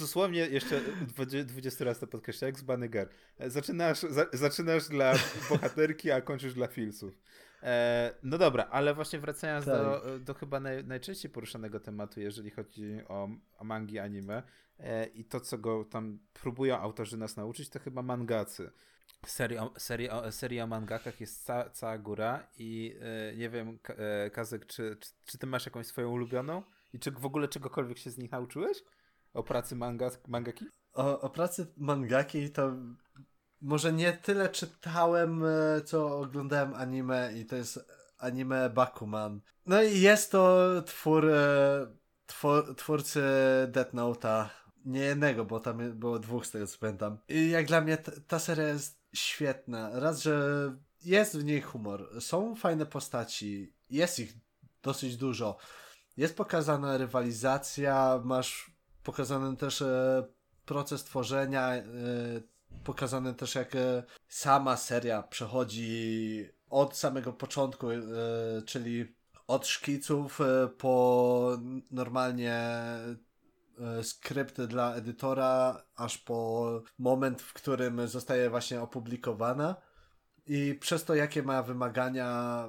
dosłownie jeszcze 20 razy to podkreślę, jak z Bunny Girl. Zaczynasz, za, zaczynasz dla bohaterki, a kończysz dla filsów. E, no dobra, ale właśnie wracając tak. do, do chyba naj, najczęściej poruszanego tematu, jeżeli chodzi o, o mangi anime e, i to, co go tam próbują autorzy nas nauczyć, to chyba mangacy. Serii o, serii o, mangakach jest ca, cała góra i e, nie wiem, e, Kazek, czy, czy, czy, ty masz jakąś swoją ulubioną? I czy w ogóle czegokolwiek się z nich nauczyłeś? O pracy manga, mangaki? O, o pracy mangaki to może nie tyle czytałem, e, co oglądałem anime i to jest anime Bakuman. No i jest to twór, e, twór twórcy Death Note'a. Nie jednego, bo tam było dwóch z tego co pamiętam. I jak dla mnie ta seria jest świetna. Raz, że jest w niej humor, są fajne postaci, jest ich dosyć dużo. Jest pokazana rywalizacja, masz pokazany też e, proces tworzenia, pokazane też jak e, sama seria przechodzi od samego początku, e, czyli od szkiców e, po normalnie skrypty dla edytora, aż po moment, w którym zostaje właśnie opublikowana. I przez to, jakie ma wymagania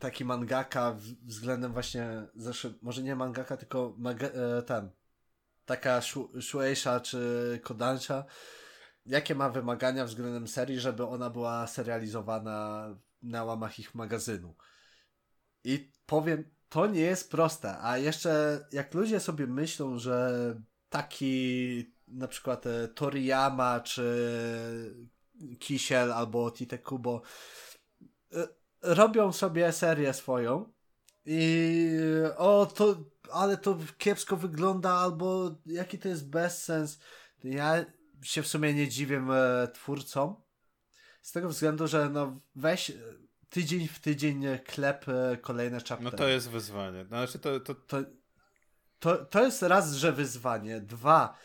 taki mangaka względem właśnie, zresztą, może nie mangaka, tylko maga, ten, taka Shueisha czy Kodansha, jakie ma wymagania względem serii, żeby ona była serializowana na łamach ich magazynu. I powiem, to nie jest proste. A jeszcze jak ludzie sobie myślą, że taki na przykład e, Toriyama czy Kisiel albo Tite Kubo e, robią sobie serię swoją i o to, ale to kiepsko wygląda albo jaki to jest bezsens. Ja się w sumie nie dziwię e, twórcom. Z tego względu, że no weź tydzień w tydzień klep e, kolejne chaptery. No to jest wyzwanie. Znaczy to, to... To, to, to jest raz, że wyzwanie. Dwa,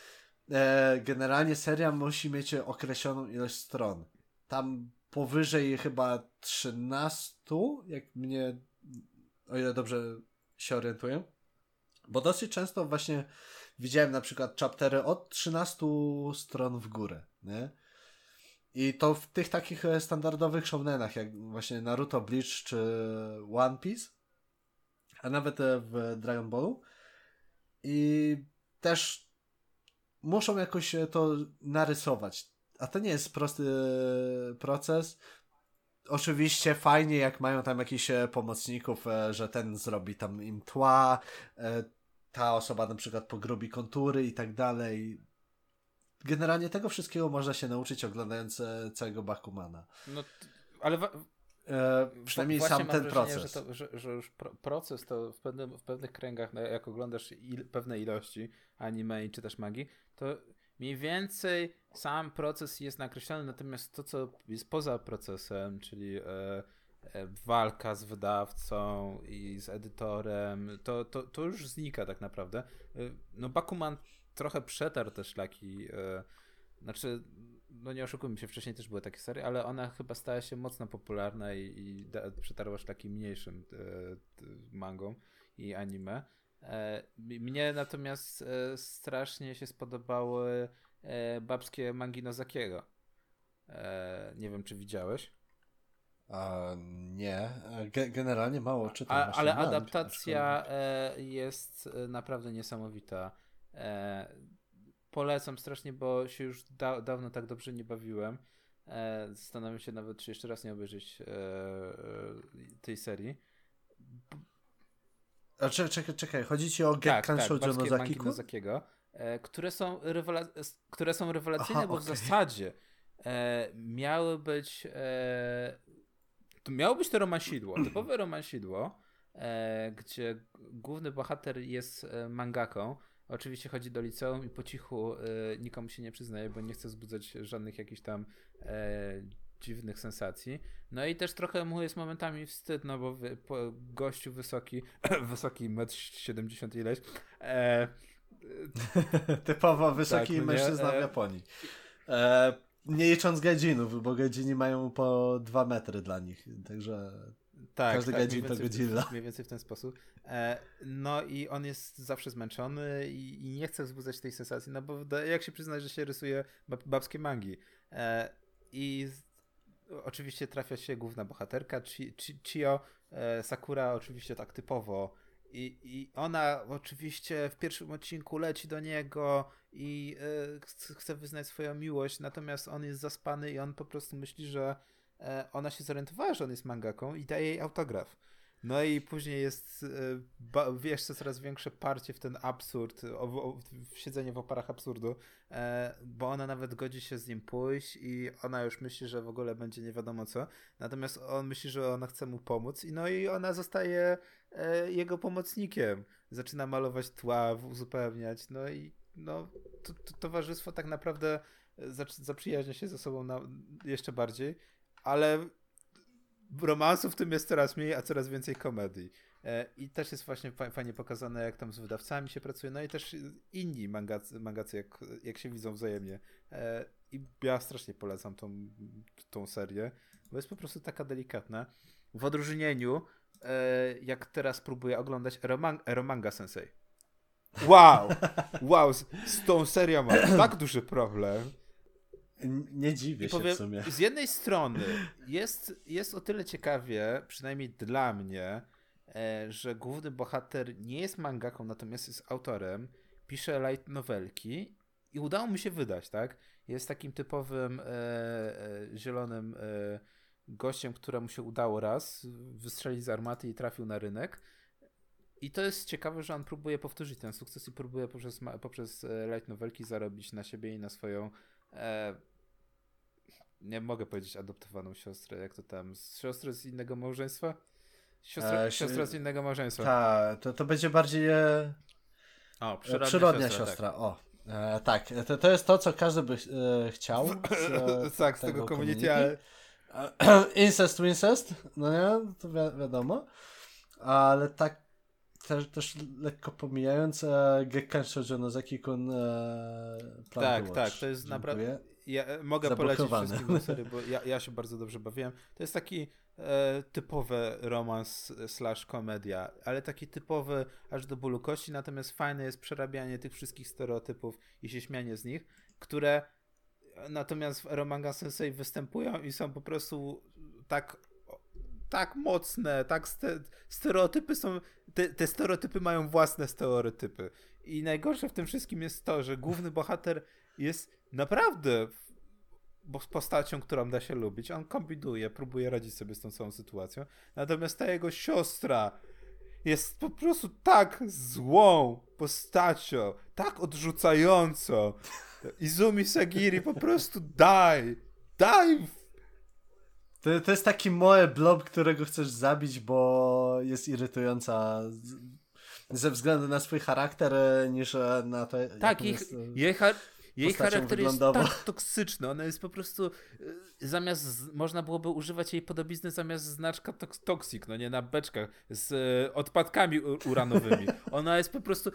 e, generalnie seria musi mieć określoną ilość stron. Tam powyżej chyba 13, jak mnie, o ile dobrze się orientuję. Bo dosyć często właśnie widziałem na przykład chaptery od 13 stron w górę, nie? I to w tych takich e, standardowych shounenach, jak właśnie Naruto, Bleach czy One Piece, a nawet e, w Dragon Ballu. I też muszą jakoś e, to narysować. A to nie jest prosty proces. Oczywiście fajnie, jak mają tam jakichś pomocników, że ten zrobi tam im tła, ta osoba na przykład pogrubi kontury i tak dalej. Generalnie tego wszystkiego można się nauczyć oglądając e, całego Bakumana. No, ale e, przynajmniej sam ten wrażenie, proces. Że, to, że, że, już proces to w, pewnym, w pewnych kręgach, no, jak oglądasz il, pewne ilości anime i czytasz magii, to mniej więcej sam proces jest nakreślony, natomiast to, co jest poza procesem, czyli e, E, walka z wydawcą i z edytorem, to, to, to już znika tak naprawdę. E, no Bakuman trochę przetarł te szlaki, e, znaczy, no nie oszukujmy się, wcześniej też były takie serie, ale ona chyba stała się mocno popularna i, i da, przetarła szlaki mniejszym mangą i anime. Mnie natomiast strasznie się spodobały babskie mangi Nozakiego. Nie wiem, czy widziałeś. A, nie, generalnie mało czytam. A, ale adaptacja e, jest e, naprawdę niesamowita. E, polecam strasznie, bo się już da, dawno tak dobrze nie bawiłem. E, zastanawiam się nawet, czy jeszcze raz nie obejrzeć e, e, tej serii. A czekaj, czekaj, czekaj, chodzi ci o Gekkan tak, tak, Shoujo Nozakiku? Nozakiego. e, które, są które są rewelacyjne, Aha, bo okay. w zasadzie e, miały być to miało być to romansidło, typowe romansidło, e, gdzie główny bohater jest mangaką, Oczywiście chodzi do liceum i po cichu y, nikomu się nie przyznaje, bo nie chce wzbudzać żadnych jakichś tam e, dziwnych sensacji. No i też trochę mu jest momentami wstyd, no bo wy, po, gościu wysoki, wysoki, metr 70 ileś. E, Typowo wysoki tak, no mężczyzna w e, Japonii. E, nie licząc gadzinów, bo gadzini mają po dwa metry dla nich, także tak, każdy tak, gadzin to godzilla. Mniej więcej w ten sposób. E, no i on jest zawsze zmęczony i, nie chce wzbudzać tej sensacji, no bo jak się przyznać, że się rysuje babskie mangi. E, I oczywiście trafia się główna bohaterka, Chio, e, Sakura oczywiście tak typowo i, I ona oczywiście w pierwszym odcinku leci do niego i y, chce wyznać swoją miłość, natomiast on jest zaspany i on po prostu myśli, że ona się zorientowała, że on jest mangaką i daje jej autograf. No i później jest, e, wiesz, co coraz większe parcie w ten absurd, o, o, w siedzenie w oparach absurdu, e, bo ona nawet godzi się z nim pójść i ona już myśli, że w ogóle będzie nie wiadomo co, natomiast on myśli, że ona chce mu pomóc i no i ona zostaje e, jego pomocnikiem. Zaczyna malować tła, uzupełniać, no i no, to, to towarzystwo tak naprawdę zaprzyjaźnia się ze sobą na, jeszcze bardziej, ale romansów w tym jest coraz mniej, a coraz więcej komedii. E, I też jest właśnie fajnie pokazane, jak tam z wydawcami się pracuje, no i też inni mangacy, mangacy jak, jak się widzą wzajemnie. E, I ja strasznie polecam tą, tą serię, bo jest po prostu taka delikatna. W odróżnieniu, e, jak teraz próbuję oglądać Romanga Sensei. Wow! Wow, z, z tą serią mam tak duży problem. Nie dziwię I się powiem, w sumie. Z jednej strony jest, jest o tyle ciekawie, przynajmniej dla mnie, e, że główny bohater nie jest mangaką, natomiast jest autorem, pisze light novelki i udało mi się wydać, tak? Jest takim typowym e, e, zielonym e, gościem, któremu się udało raz wystrzelić z armaty i trafił na rynek. I to jest ciekawe, że on próbuje powtórzyć ten sukces i próbuje poprzez, poprzez e, light novelki zarobić na siebie i na swoją e, nie mogę powiedzieć adoptowaną siostrę, jak to tam, siostrę z innego małżeństwa? Siostra, e, siostra z innego małżeństwa. Tak, to, to będzie bardziej e, o, e, przyrodnia, przyrodnia siostra. siostra. Tak. O, e, tak, to, to jest to, co każdy by e, chciał. Z, e, tak, z tego, tego community, ale... incest, incest, no nie, to wi wiadomo, ale tak też, też lekko pomijając e, Gekkan Shoujonozaki-kun e, Tak, tak, to jest naprawdę ja e, mogę polecić wszystkim serię, bo ja, ja się bardzo dobrze bawiłem. To jest taki e, typowy romans slash komedia, ale taki typowy aż do bólu kości, natomiast fajne jest przerabianie tych wszystkich stereotypów i się śmianie z nich, które natomiast w Romanga Sensei występują i są po prostu tak tak mocne, tak ste stereotypy są, te, te stereotypy mają własne stereotypy. I najgorsze w tym wszystkim jest to, że główny bohater jest naprawdę bo z postacią, którą da się lubić. On kombinuje, próbuje radzić sobie z tą całą sytuacją. Natomiast ta jego siostra jest po prostu tak złą postacią, tak odrzucającą. Izumi Sagiri po prostu daj, daj. To, to jest taki moe blob, którego chcesz zabić, bo jest irytująca ze względu na swój charakter, e, niż e, na to. Tak, ich, jest... jej, jej charakter jest tak toksyczny. Ona jest po prostu. Zamiast. Można byłoby używać jej podobizny zamiast znaczka toksik, no nie na beczkach z odpadkami uranowymi. Ona jest po prostu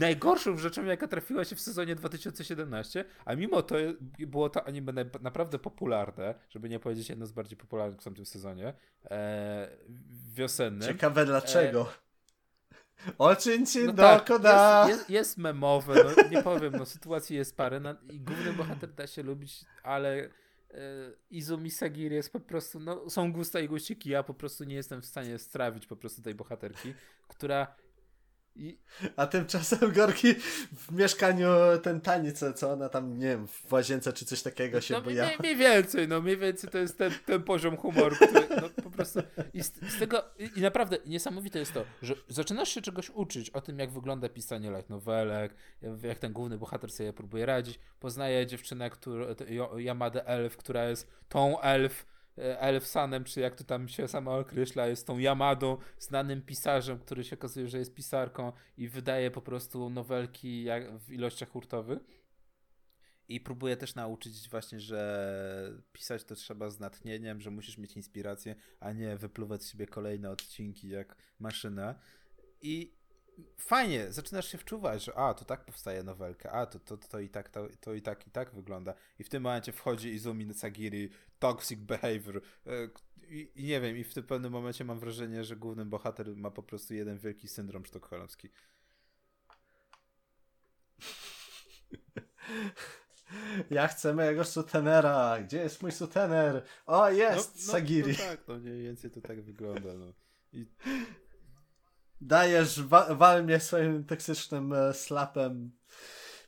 najgorszą rzeczą, jaka trafiła się w sezonie 2017, a mimo to było to anime naprawdę popularne, żeby nie powiedzieć jedno z bardziej popularnych w tamtym sezonie, e, wiosennym. Ciekawe dlaczego. E, Oczyńcie no tak, jest, jest, jest, memowe, no, nie powiem, no sytuacji jest parę no, i główny bohater da się lubić, ale e, Izumi Sagiri jest po prostu, no są gusta i guściki, ja po prostu nie jestem w stanie strawić po prostu tej bohaterki, która i... A tymczasem Gorki w mieszkaniu ten taniec, co ona tam, nie wiem, w łazience czy coś takiego się no, boja. Mniej, mniej więcej, no mniej więcej to jest ten, ten poziom humoru, który no, po prostu. I z, z tego. I, I naprawdę niesamowite jest to, że zaczynasz się czegoś uczyć o tym, jak wygląda pisanie light novelek, jak ten główny bohater sobie próbuje radzić. Poznaje dziewczynę, która, Yamada Elf, która jest tą elf Elfsanem, czy jak to tam się sama określa, jest tą Yamadą, znanym pisarzem, który się okazuje, że jest pisarką i wydaje po prostu nowelki w ilościach hurtowych. I próbuje też nauczyć właśnie, że pisać to trzeba z natchnieniem, że musisz mieć inspirację, a nie wypluwać sobie kolejne odcinki jak maszyna. I fajnie, zaczynasz się wczuwać, że a, to tak powstaje nowelka, a, to, to, to, i tak, to, to i tak, i tak wygląda. I w tym momencie wchodzi Izumi Sagiri, toxic behavior e, i, i, nie wiem, i w tym pewnym momencie mam wrażenie, że główny bohater ma po prostu jeden wielki syndrom sztokholmski. Ja chcę mojego sutenera. Gdzie jest mój sutener? O, jest! No, no, Sagiri. No tak, to mniej więcej to tak wygląda. No. I dajesz, wa wal mnie swoim toksycznym e, slapem,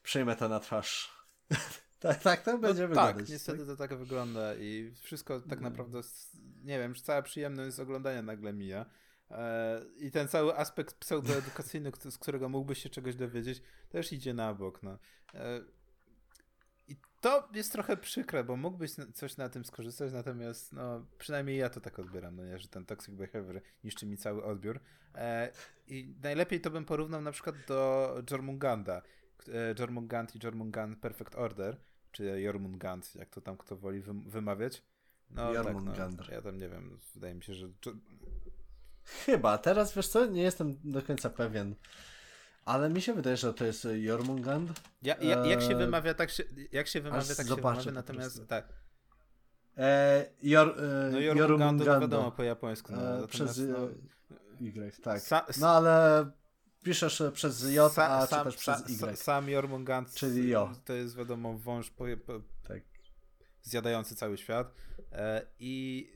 przyjmę to na twarz. tak, tak to będzie no, wyglądać. Tak, niestety tak? to tak wygląda i wszystko tak mm. naprawdę, nie wiem, cała przyjemność z oglądania nagle mija. E, I ten cały aspekt pseudoedukacyjny, z którego mógłbyś się czegoś dowiedzieć, też idzie na bok. No. To jest trochę przykre, bo mógłbyś coś na tym skorzystać, natomiast no, przynajmniej ja to tak odbieram, no nie, że ten toxic behavior niszczy mi cały odbiór. E, I najlepiej to bym porównał na przykład do Jormunganda. E, Jormungand i Jormungand Perfect Order, czy Jormungand, jak to tam kto woli wymawiać. No Jormungand. tak, no, ja tam nie wiem, wydaje mi się, że... Chyba, teraz wiesz co, nie jestem do końca pewien. Ale mi się wydaje, że to jest Jormungand. Ja, ja, jak się e, wymawia, tak się, jak się wymawia, tak się wymawia, natomiast tak. E, jor, e, no Jormungand to wiadomo po japońsku. No, e, przez no, Y, tak. Sa, no ale piszesz przez J, sa, a sam, czytasz sa, przez Y. Sam Jormungand, czyli Jo. To jest wiadomo wąż po, po, tak. zjadający cały świat. E, I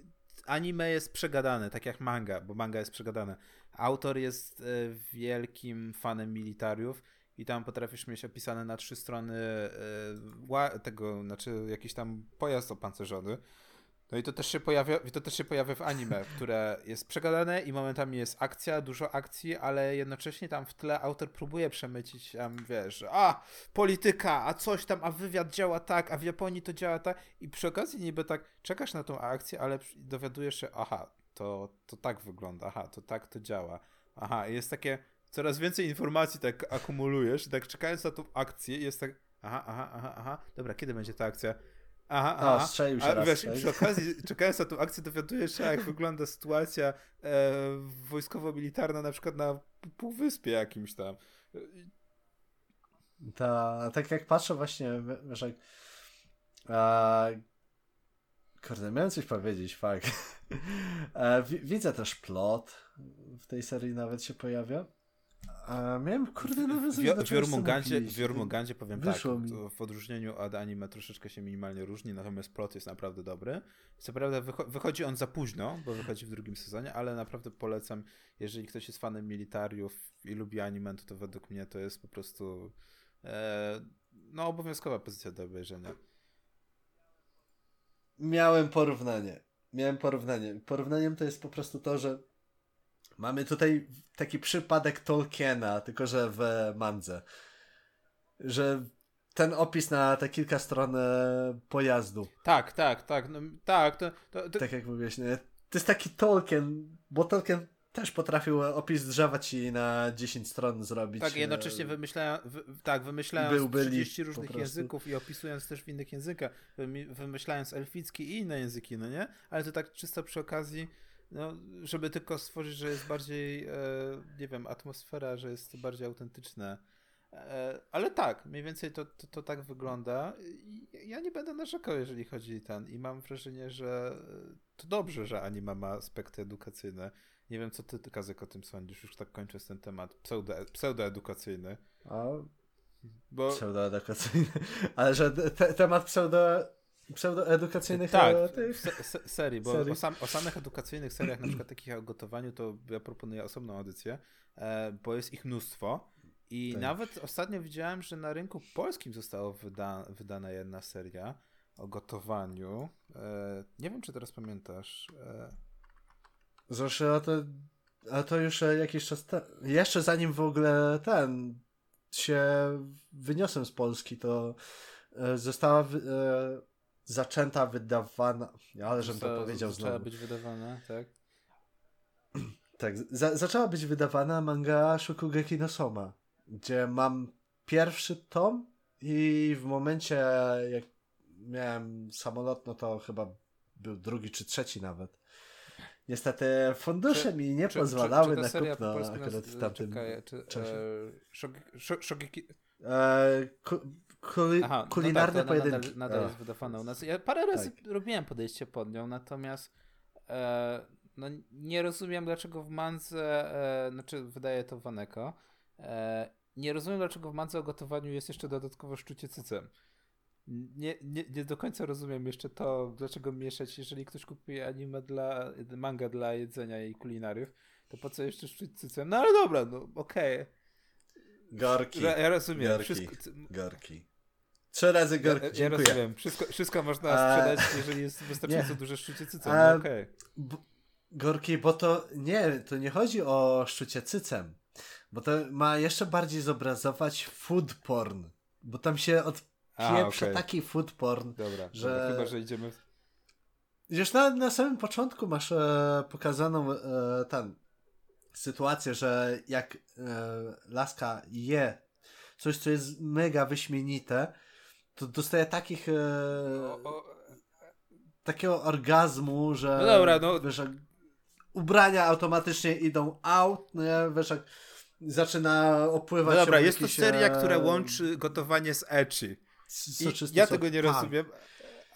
anime jest przegadane, tak jak manga, bo manga jest przegadane. Autor jest e, wielkim fanem militariów i tam potrafisz mieć opisane na trzy strony e, tego, znaczy jakiś tam pojazd opancerzony. No i to też się pojawia, to też się pojawia w anime, które jest przegadane i momentami jest akcja, dużo akcji, ale jednocześnie tam w tle autor próbuje przemycić tam, wiesz, a, polityka, a coś tam, a wywiad działa tak, a w Japonii to działa tak i przy okazji niby tak czekasz na tą akcję, ale dowiadujesz się, aha, to, to tak wygląda, aha, to tak to działa. Aha, jest takie, coraz więcej informacji tak akumulujesz i tak czekając na tą akcję jest tak, aha, aha, aha, aha, dobra, kiedy będzie ta akcja? Aha, aha. O, strzelił się A, raz, wiesz, przy okazji, czekając na tą akcję, dowiadujesz się, jak wygląda sytuacja e, wojskowo-militarna na przykład na półwyspie jakimś tam. Ta, tak jak patrzę właśnie, wiesz, jak e, Kurde, miałem coś powiedzieć, fakt. E, widzę też plot w tej serii nawet się pojawia. A miałem, kurde, nawiązać do W w Jormungandzie powiem Wyszło tak, mi. w odróżnieniu od anime troszeczkę się minimalnie różni, natomiast plot jest naprawdę dobry. Co prawda wychodzi on za późno, bo wychodzi w drugim sezonie, ale naprawdę polecam, jeżeli ktoś jest fanem militariów i lubi anime, to, to według mnie to jest po prostu e, no obowiązkowa pozycja do obejrzenia miałem porównanie. Miałem porównanie. Porównaniem to jest po prostu to, że mamy tutaj taki przypadek Tolkiena, tylko że w mandze. Że ten opis na te kilka stron e, pojazdu. Tak, tak, tak. No, tak, to, to, to... tak jak mówiłeś, nie? To jest taki Tolkien, bo Tolkien też potrafił opis drzewa ci na 10 stron zrobić. Tak, jednocześnie wymyślają, wy, tak, wymyślając Był, 30 różnych języków i opisując też w innych językach, wymyślając elficki i inne języki, no nie? Ale to tak czysto przy okazji, no, żeby tylko stworzyć, że jest bardziej, e, nie wiem, atmosfera, że jest bardziej autentyczne. E, ale tak, mniej więcej to, to, to tak wygląda. I ja nie będę narzekał, jeżeli chodzi o ten. I mam wrażenie, że to dobrze, że anima ma aspekty edukacyjne nie wiem, co ty, Kazek, o tym sądzisz. Już tak kończę ten temat pseudo, pseudoedukacyjny. A, bo... Pseudoedukacyjny. Ale że te, temat pseudo pseudoedukacyjnych tak, e, tych... se, serii, bo serii. O, sam, o, samych edukacyjnych seriach, na przykład takich o gotowaniu, to ja proponuję osobną audycję, e, bo jest ich mnóstwo i tak. nawet ostatnio widziałem, że na rynku polskim została wyda, wydana jedna seria o gotowaniu. E, nie wiem, czy teraz pamiętasz. Zresztą a to, a to już e, jakiś czas te... Jeszcze zanim w ogóle ten się wyniosłem z Polski, to e, została wy... e, zaczęta wydawana. Ale żebym to powiedział Zaczęła znowu. być wydawana, tak? Tak, za zaczęła być wydawana manga Shokugeki no Soma, gdzie mam pierwszy tom i w momencie jak miałem samolot, no to chyba był drugi czy trzeci nawet. Niestety fundusze Czy- mi nie Czy- pozwalały czy, na kupno akurat w tamtym czekaj, czy, czasie. E. E, ku, kuli, Aha, no kulinarne tak, ona pojedynki. Nadal, nadal E, jest wydawana u nas. Ja parę razy Tak. robiłem podejście pod nią, natomiast e, no, nie rozumiem dlaczego w Mandze, e, znaczy wydaje to Waneko, e, nie rozumiem dlaczego w Mandze o gotowaniu jest jeszcze dodatkowo szczucie cycem. Nie, nie, nie do końca rozumiem jeszcze to, dlaczego mieszać, jeżeli ktoś kupuje anime dla, manga dla jedzenia i kulinariów, to po co jeszcze szczuć cycem? No ale dobra, no okej. Gorki, Ja, ja rozumiem. Gorki. Wszystko, gorki. Trzy razy gorki, ja, ja rozumiem. Wszystko, wszystko można A- sprzedać, jeżeli jest wystarczająco duże szczucie cycem. A- No okej. Gorki, bo to nie, to nie chodzi o szczucie cycem, bo to ma jeszcze bardziej zobrazować food porn, bo tam się A, odpieprza okej. taki food porn. Dobra, że- dobra, chyba, że idziemy... W... Już na, na samym początku masz e, pokazaną e, ten sytuację, że jak e, laska je coś, co jest mega wyśmienite, to dostaje takich e, O, o, takiego orgazmu, że No dobra, no- wiesz, ubrania automatycznie idą out, no nie, wiesz, jak zaczyna no opływać dobra, ją jest to seria, e, która łączy gotowanie z ecchi. Soczysty ja sok. tego nie rozumiem,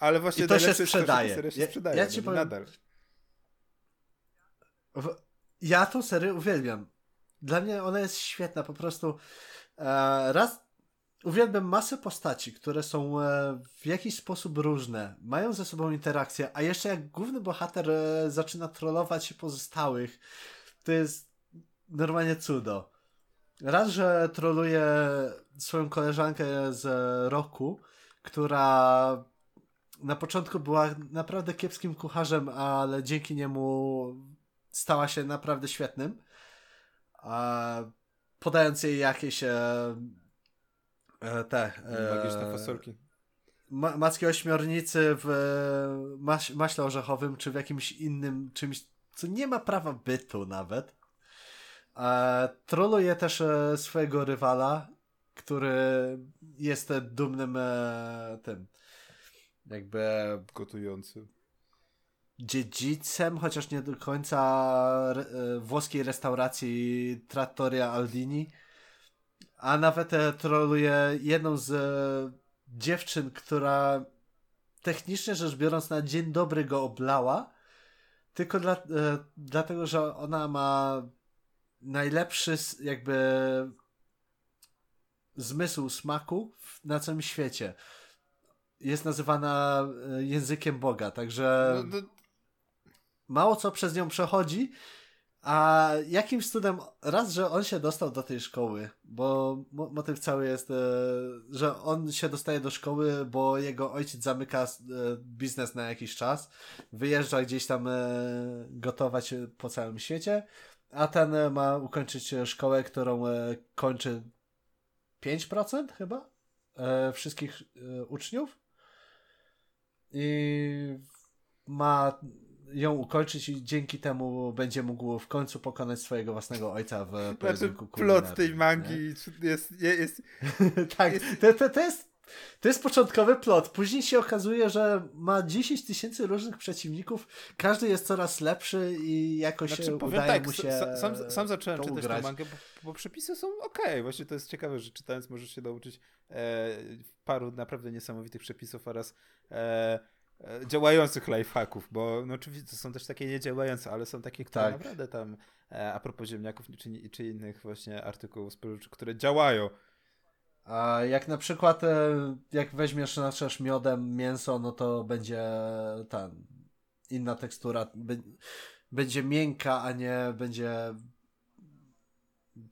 ale właśnie I to się to, sprzedaje. seria się Ja- sprzedaje, ja no ci powiem- nadal. W- Ja tą serię uwielbiam. Dla mnie ona jest świetna, po prostu e, raz uwielbiam masę postaci, które są e, w jakiś sposób różne, mają ze sobą interakcję, a jeszcze jak główny bohater e, zaczyna trollować pozostałych, to jest normalnie cudo. Raz, że troluje swoją koleżankę z roku, która na początku była naprawdę kiepskim kucharzem, ale dzięki niemu stała się naprawdę świetnym. A podając jej jakieś e, e, te e, Magiczne fasolki. ma, ośmiornicy w maś, maśle orzechowym, czy w jakimś innym czymś, co nie ma prawa bytu nawet. E, troluje też e, swojego rywala, który jest e, dumnym e, tym jakby Gotujący. dziedzicem, chociaż nie do końca re, e, włoskiej restauracji Trattoria Aldini. A nawet e, troluje jedną z e, dziewczyn, która technicznie rzecz biorąc na dzień dobry go oblała, tylko dla, e, dlatego, że ona ma najlepszy jakby zmysł smaku na całym świecie. Jest nazywana e, językiem Boga, także No, to, mało co przez nią przechodzi, a jakimś cudem raz, że on się dostał do tej szkoły, bo mo- motyw cały jest, e, że on się dostaje do szkoły, bo jego ojciec zamyka e, biznes na jakiś czas, wyjeżdża gdzieś tam gotować po całym świecie, a ten e, ma ukończyć e, szkołę, którą e, kończy 5% chyba wszystkich uczniów. I ma ją ukończyć i dzięki temu będzie mógł w końcu pokonać swojego własnego ojca w znaczy, pojedynku plot tej mangi jest, jest, jest tak, to, to, to, jest, to jest początkowy plot. Później się okazuje, że ma 10 tysięcy różnych przeciwników, każdy jest coraz lepszy i jakoś Znaczy, udaje tak, mu się sa- sam, sam zacząłem to czytać tę mangę, bo, bo przepisy są okej. Właśnie to jest ciekawe, że czytając możesz się nauczyć e, paru naprawdę niesamowitych przepisów oraz e, e, działających lifehacków, bo no oczywiście są też takie niedziałające, ale są takie, które Tak. naprawdę tam e, a propos ziemniaków czy, czy innych właśnie artykułów spożywczych, które działają. A jak na przykład, e, jak weźmiesz naczesz miodem mięso, no to będzie ta inna tekstura, będzie miękka, a nie będzie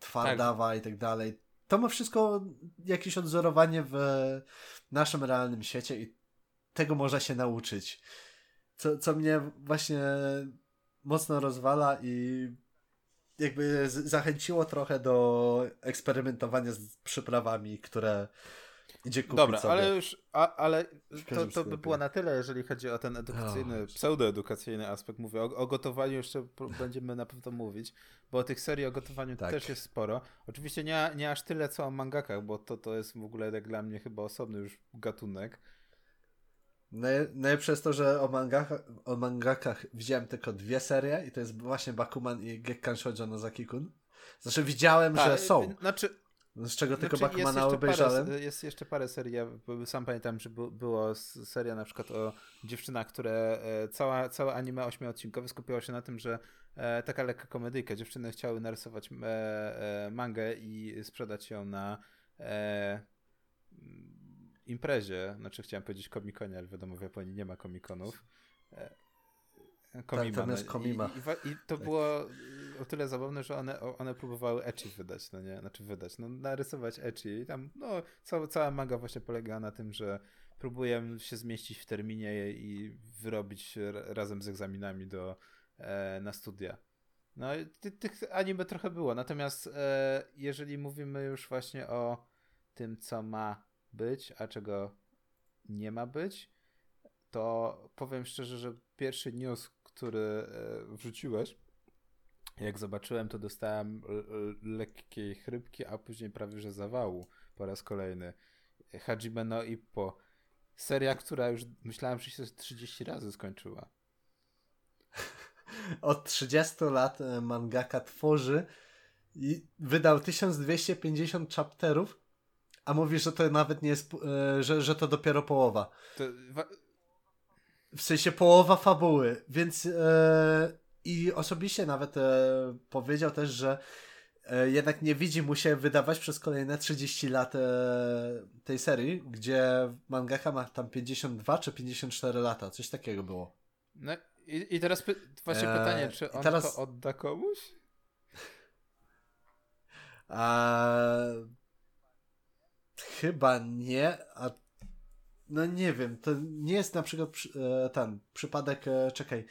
twardawa i tak dalej. To ma wszystko jakieś odzorowanie w naszym realnym świecie i tego można się nauczyć. Co, co mnie właśnie mocno rozwala i jakby zachęciło trochę do eksperymentowania z przyprawami, które idzie kupić Dobra, sobie. ale już, a, ale to, to by było na tyle, jeżeli chodzi o ten edukacyjny, oh. pseudoedukacyjny aspekt. Mówię, o, o, gotowaniu jeszcze będziemy na pewno mówić, bo tych serii o gotowaniu tak. też jest sporo. Oczywiście nie, nie aż tyle, co o mangakach, bo to, to jest w ogóle jak dla mnie chyba osobny już gatunek. Najlepsze jest to, że o, mangach, o mangakach widziałem tylko dwie serie i to jest właśnie Bakuman i Gekkan Shoujo no Zaki-kun. Znaczy widziałem, że tak, są. Znaczy, z czego tylko znaczy, Bakumana obejrzałem. Parę, jest jeszcze parę serii, ja sam pamiętam, że było seria na przykład o dziewczynach, które e, cała, całe anime ośmiodcinkowe skupiało się na tym, że e, taka lekka komedyjka, dziewczyny chciały narysować e, mangę i sprzedać ją na imprezie, znaczy chciałem powiedzieć komikonie, ale wiadomo w Japonii nie ma komikonów. Komima. Tak, tam jest komima. I, i, i to tak. było o tyle zabawne, że one, one próbowały ecchi wydać, no nie? Znaczy wydać, no narysować ecchi i tam, no, cała, cała manga właśnie polega na tym, że próbuję się zmieścić w terminie i wyrobić razem z egzaminami do, e, na studia. No, ty, tych anime trochę było, natomiast e, jeżeli mówimy już właśnie o tym, co ma być, a czego nie ma być, to powiem szczerze, że pierwszy news, który e, wrzuciłeś, jak zobaczyłem, to dostałem lekkiej chrypki, a później prawie że zawału po raz kolejny. Hajime no Ippo. Seria, która już myślałem, że się 30 razy skończyła. Od 30 lat e, mangaka tworzy i wydał 1250 chapterów, a mówi, że to nawet nie jest, e, że, że to dopiero połowa. To w sensie połowa fabuły, więc e, i osobiście nawet e, powiedział też, że jednak nie widzi mu się wydawać przez kolejne 30 lat tej serii, gdzie mangaka ma tam 52 czy 54 lata, coś takiego było. No i, i teraz py właśnie pytanie, czy on teraz... to odda komuś? A... Chyba nie, a no nie wiem, to nie jest na przykład e, ten przypadek, e, czekaj,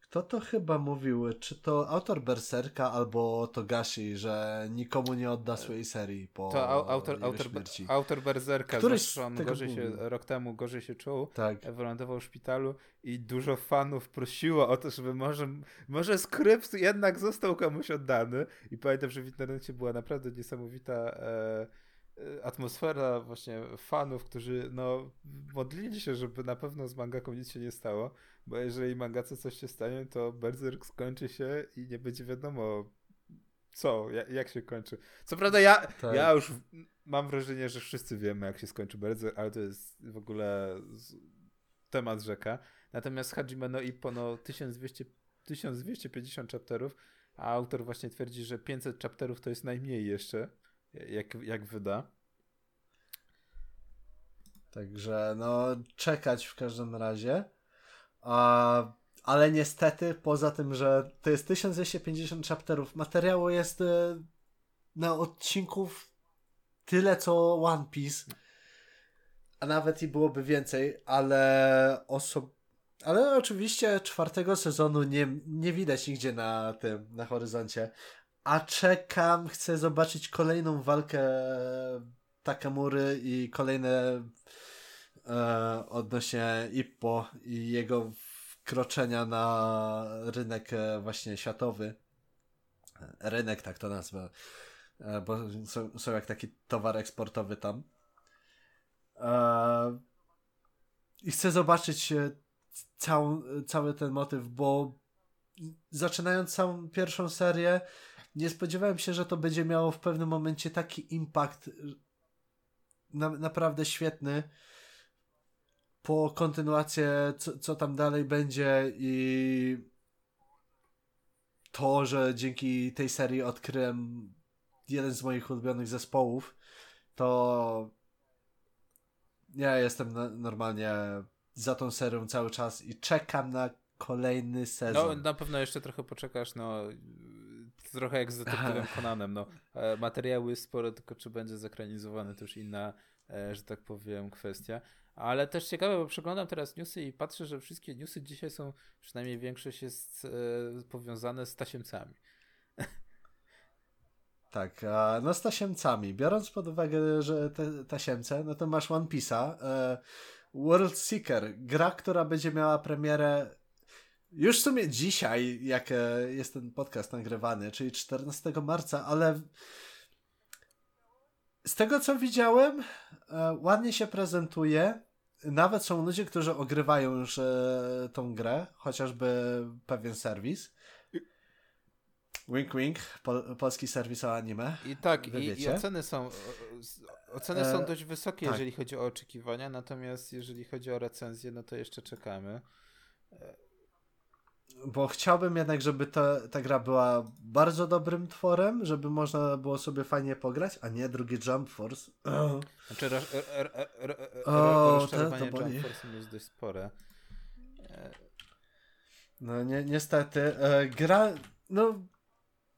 kto to chyba mówił? Czy to autor Berserka albo Togashi, że nikomu nie odda swojej serii po To autor, autor, śmierci. autor Berserka, Któryś on gorzej się, rok temu gorzej się czuł, tak. wylądował w szpitalu i dużo fanów prosiło o to, żeby może, może skrypt jednak został komuś oddany i pamiętam, że w internecie była naprawdę niesamowita e, atmosfera właśnie fanów, którzy no modlili się, żeby na pewno z mangaką nic się nie stało, bo jeżeli mangace coś się stanie, to Berserk skończy się i nie będzie wiadomo co, jak, się kończy. Co prawda ja, tak. ja już mam wrażenie, że wszyscy wiemy jak się skończy Berserk, ale to jest w ogóle temat rzeka. Natomiast Hajime no Ippo no 1200, 1250 chapterów, a autor właśnie twierdzi, że 500 chapterów to jest najmniej jeszcze jak, jak wyda. Także no, czekać w każdym razie. A, ale niestety, poza tym, że to jest 1250 chapterów, materiału jest y, na odcinków tyle co One Piece. A nawet i byłoby więcej, ale osob ale oczywiście czwartego sezonu nie, nie widać nigdzie na tym, na horyzoncie a czekam, chcę zobaczyć kolejną walkę Takamury i kolejne e, odnośnie Ippo i jego wkroczenia na rynek e, właśnie światowy. Rynek, tak to nazwę, e, bo są, są jak taki towar eksportowy tam. E, I chcę zobaczyć e, całą, cały ten motyw, bo zaczynając całą pierwszą serię, nie spodziewałem się, że to będzie miało w pewnym momencie taki impact na, naprawdę świetny po kontynuację, co, co tam dalej będzie i to, że dzięki tej serii odkryłem jeden z moich ulubionych zespołów, to ja jestem normalnie za tą serią cały czas i czekam na kolejny sezon. No, na pewno jeszcze trochę poczekasz, no trochę jak z detektywem Conanem, no. E, materiały jest sporo, tylko czy będzie zekranizowany to już inna, e, że tak powiem, kwestia. Ale też ciekawe, bo przeglądam teraz newsy i patrzę, że wszystkie newsy dzisiaj są, przynajmniej większość jest e, powiązane z tasiemcami. Tak, no z tasiemcami. Biorąc pod uwagę, że te tasiemce, no to masz One Piece'a, World Seeker, gra, która będzie miała premierę już w sumie dzisiaj, jak e, jest ten podcast nagrywany, czyli 14 marca, ale z tego co widziałem, e, ładnie się prezentuje. Nawet są ludzie, którzy ogrywają już e, tą grę, chociażby pewien serwis. Wink wink, pol, polski serwis o anime. I tak, i, i, oceny są oceny e, są dość wysokie, tak. jeżeli chodzi o oczekiwania, natomiast jeżeli chodzi o recenzję, no to jeszcze czekamy. Bo chciałbym jednak, żeby ta, ta gra była bardzo dobrym tworem, żeby można było sobie fajnie pograć, a nie drugi Jump Force. Znaczy rozczarowanie Jump Force jest dość spore. No ni niestety. E, gra, no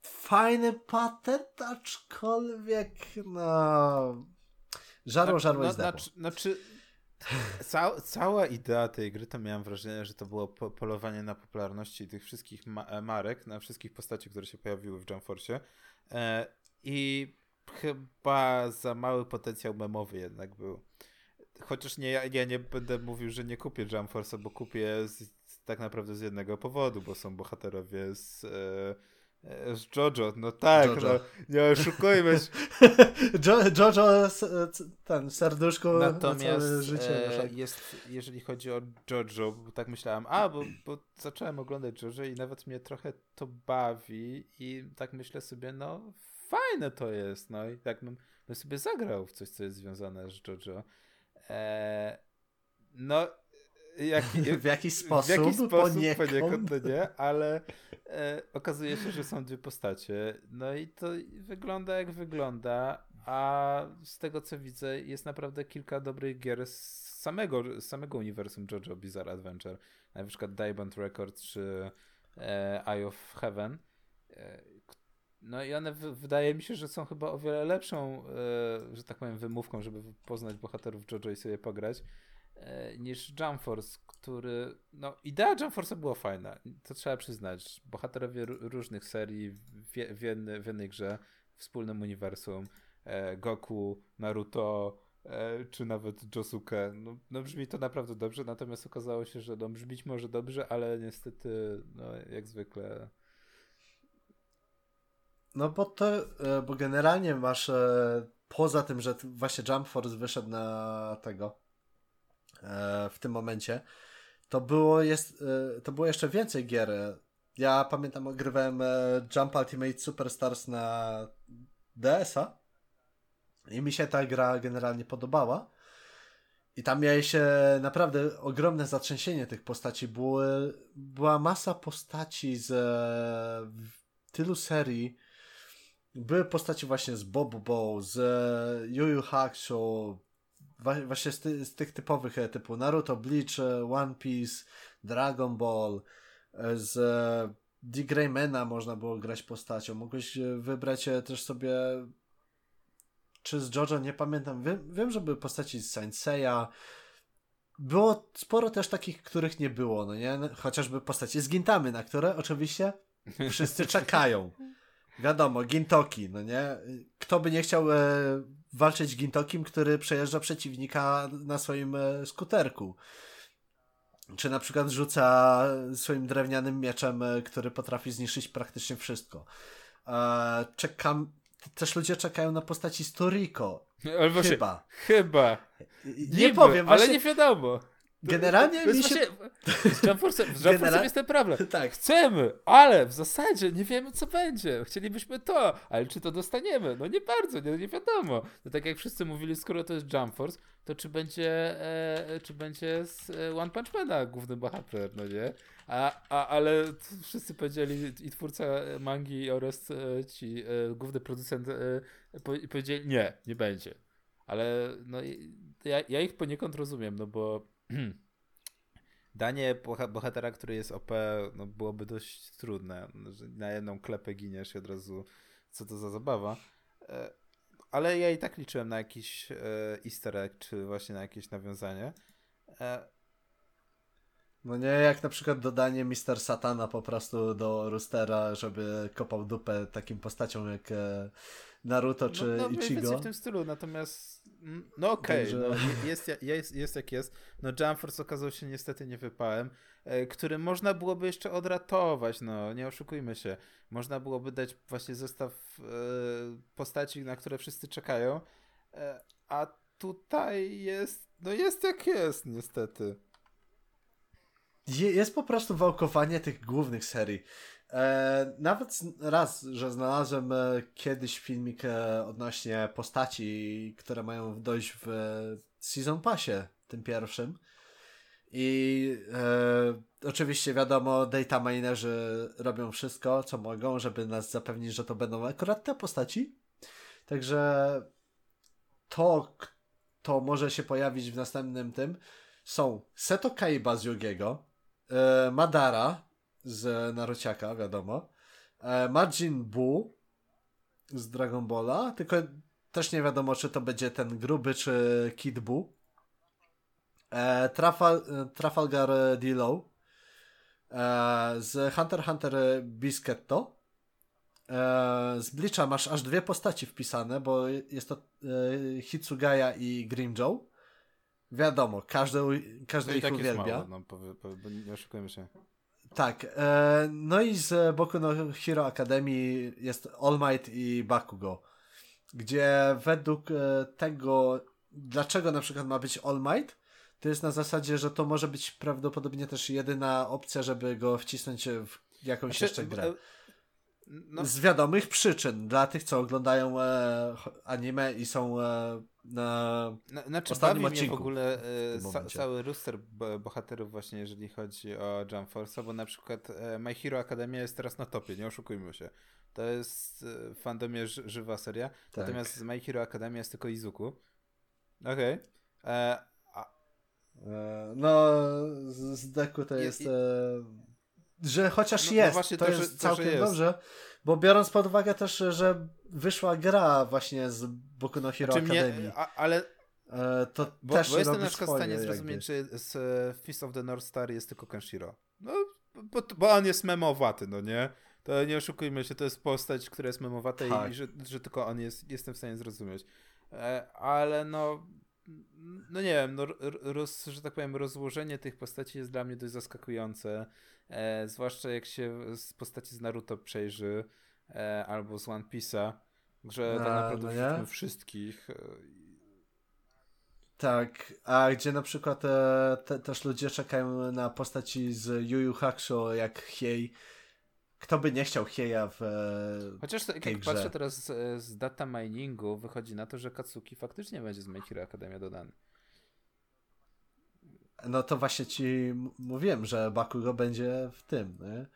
fajny patent, aczkolwiek no żarło, żarło no, znaczy, znaczy Ca cała idea tej gry to miałem wrażenie, że to było po polowanie na popularności tych wszystkich ma e, marek, na wszystkich postaci, które się pojawiły w Jump Force. E I chyba za mały potencjał memowy jednak był. Chociaż nie, ja, nie będę mówił, że nie kupię Jump bo kupię z, tak naprawdę z jednego powodu, bo są bohaterowie z. E, z Jojo, no tak, Jojo. No, nie oszukujmy się. jo, Jojo, ten serduszko Natomiast na życie. E, jest, jeżeli chodzi o Jojo, bo tak myślałem, a, bo, bo zacząłem oglądać Jojo i nawet mnie trochę to bawi i tak myślę sobie, no fajne to jest, no i tak bym, bym sobie zagrał w coś, co jest związane z Jojo. E, no jak, w jakiś sposób, w jakiś sposób poniekąd. poniekąd no nie, ale e, okazuje się, że są dwie postacie. No i to wygląda jak wygląda, a z tego co widzę jest naprawdę kilka dobrych gier z samego, z samego uniwersum JoJo Bizarre Adventure. Na przykład Diamond Record czy e, Eye of Heaven. E, no i one wydaje mi się, że są chyba o wiele lepszą, e, że tak powiem, wymówką, żeby poznać bohaterów JoJo i sobie pograć niż Jump Force, który. No, idea Jump Force była fajna. To trzeba przyznać. Bohaterowie różnych serii w, w, jednej, w jednej grze, wspólnym uniwersum. E, Goku, Naruto, e, czy nawet Josuke. No, no, brzmi to naprawdę dobrze, natomiast okazało się, że no, brzmić może dobrze, ale niestety, no, jak zwykle. No bo to, e, bo generalnie masz e, poza tym, że właśnie Jump Force wyszedł na tego E, w tym momencie, to było, jest, e, to było jeszcze więcej gier. Ja pamiętam, ogrywałem e, Jump Ultimate Superstars na DS-a i mi się ta gra generalnie podobała. I tam miałeś naprawdę ogromne zatrzęsienie tych postaci. Były, była masa postaci z tylu serii. Były postaci właśnie z Bob Bow, z Yu Yu Hakusho, właśnie z, ty, z, tych typowych e, typu Naruto, Bleach, e, One Piece, Dragon Ball, e, z The Greymana można było grać postacią. Mogłeś wybrać też sobie czy z JoJo, nie pamiętam. Wiem, wiem że były postaci z Senseiya. Było sporo też takich, których nie było, no nie? Chociażby postaci z Gintamy, na które oczywiście wszyscy czekają. Wiadomo, Gintoki, no nie? Kto by nie chciał e, walczyć Gintokim, który przejeżdża przeciwnika na swoim e, skuterku? Czy na przykład rzuca swoim drewnianym mieczem, e, który potrafi zniszczyć praktycznie wszystko. E, czekam, też ludzie czekają na postaci Storiko. Chyba. Chyba. Nie Niby, powiem, właśnie... ale nie wiadomo. Generalnie mi się... Z Jump Force jest ten problem. Tak. Chcemy, ale w zasadzie nie wiemy, co będzie. Chcielibyśmy to, ale czy to dostaniemy? No nie bardzo, nie, nie wiadomo. No tak jak wszyscy mówili, skoro to jest Jump Force, to czy będzie, e, czy będzie z e, One Punch Mana główny bohater, no nie? A, a, ale wszyscy powiedzieli, i twórca mangi oraz e, ci e, główny producent e, powiedzieli, nie, nie będzie. Ale no ja, ja ich poniekąd rozumiem, no bo danie bohatera, który jest OP, no byłoby dość trudne. No, na jedną klepę giniesz i od razu co to za zabawa. E, ale ja i tak liczyłem na jakiś e, easter egg, czy właśnie na jakieś nawiązanie. E, no nie jak na przykład dodanie Mister Satana po prostu do Roostera, żeby kopał dupę takim postaciom jak Naruto czy no, no, Ichigo. w tym stylu, natomiast mm, no okej, okay, Także... no, jest, jest, jest jak jest. No Jump Force okazał się niestety niewypałem, e, który można byłoby jeszcze odratować, no nie oszukujmy się. Można byłoby dać właśnie zestaw e, postaci, na które wszyscy czekają, e, a tutaj jest, no jest jak jest niestety. Jest po prostu wałkowanie tych głównych serii. E, nawet raz, że znalazłem e, kiedyś filmik e, odnośnie postaci, które mają dojść w Season Passie, tym pierwszym. I e, oczywiście wiadomo, data minerzy robią wszystko, co mogą, żeby nas zapewnić, że to będą akurat te postaci. Także to, to może się pojawić w następnym tym, są Seto Kaiba z Yugiego, e, Madara, z Narociaka, wiadomo. E, Majin Buu z Dragon Balla, tylko też nie wiadomo, czy to będzie ten gruby, czy Kid Buu. E, Trafal e, Trafalgar Dillow e, z Hunter Hunter Biscuitto. E, z Bleacha masz aż dwie postaci wpisane, bo jest to e, Hitsugaya i Grimjow. Wiadomo, każdy, każdy no ich tak uwielbia. Mało, no, nie oszukujmy się. Tak. E, no i z boku no Hero Academy jest All Might i Bakugo, gdzie według e, tego, dlaczego na przykład ma być All Might, to jest na zasadzie, że to może być prawdopodobnie też jedyna opcja, żeby go wcisnąć w jakąś znaczy, jeszcze grę. E, no. Z wiadomych przyczyn, dla tych, co oglądają e, anime i są e, na no, Znaczy bawi odcinku, mnie w ogóle e, cały rooster bohaterów właśnie, jeżeli chodzi o Jump Force, bo na przykład e, My Hero Academia jest teraz na topie, nie oszukujmy się. To jest e, w fandomie żywa seria, tak. natomiast z My Hero Academia jest tylko Izuku. Okej. Okay. E, no, z deku to jest... że chociaż no, no jest, no to, to, jest że, całkiem to, jest. dobrze, bo biorąc pod uwagę też, że wyszła gra właśnie z Boku no Hero znaczy Academy. Mnie, a, ale e, to bo, też bo jestem na przykład w stanie zrozumieć, czy z e, Fist of the North Star jest tylko Kenshiro. No, bo, bo on jest memowaty, no nie? To nie oszukujmy się, to jest postać, która jest memowata tak. i że, że tylko on jest, jestem w stanie zrozumieć. E, ale no, no nie wiem, no, roz, że tak powiem, rozłożenie tych postaci jest dla mnie dość zaskakujące. E, zwłaszcza jak się z postaci z Naruto przejrzy e, albo z One Piece'a, że tak naprawdę no wszystkich. E, tak, a gdzie na przykład e, te, też ludzie czekają na postaci z Yu Yu Hakusho jak Hiei. Kto by nie chciał Hieja w e, Chociaż to, jak grze. patrzę teraz z, z, data miningu, wychodzi na to, że Katsuki faktycznie będzie z My Hero Academia dodany. No to właśnie ci mówiłem, że Bakugo będzie w tym. Nie?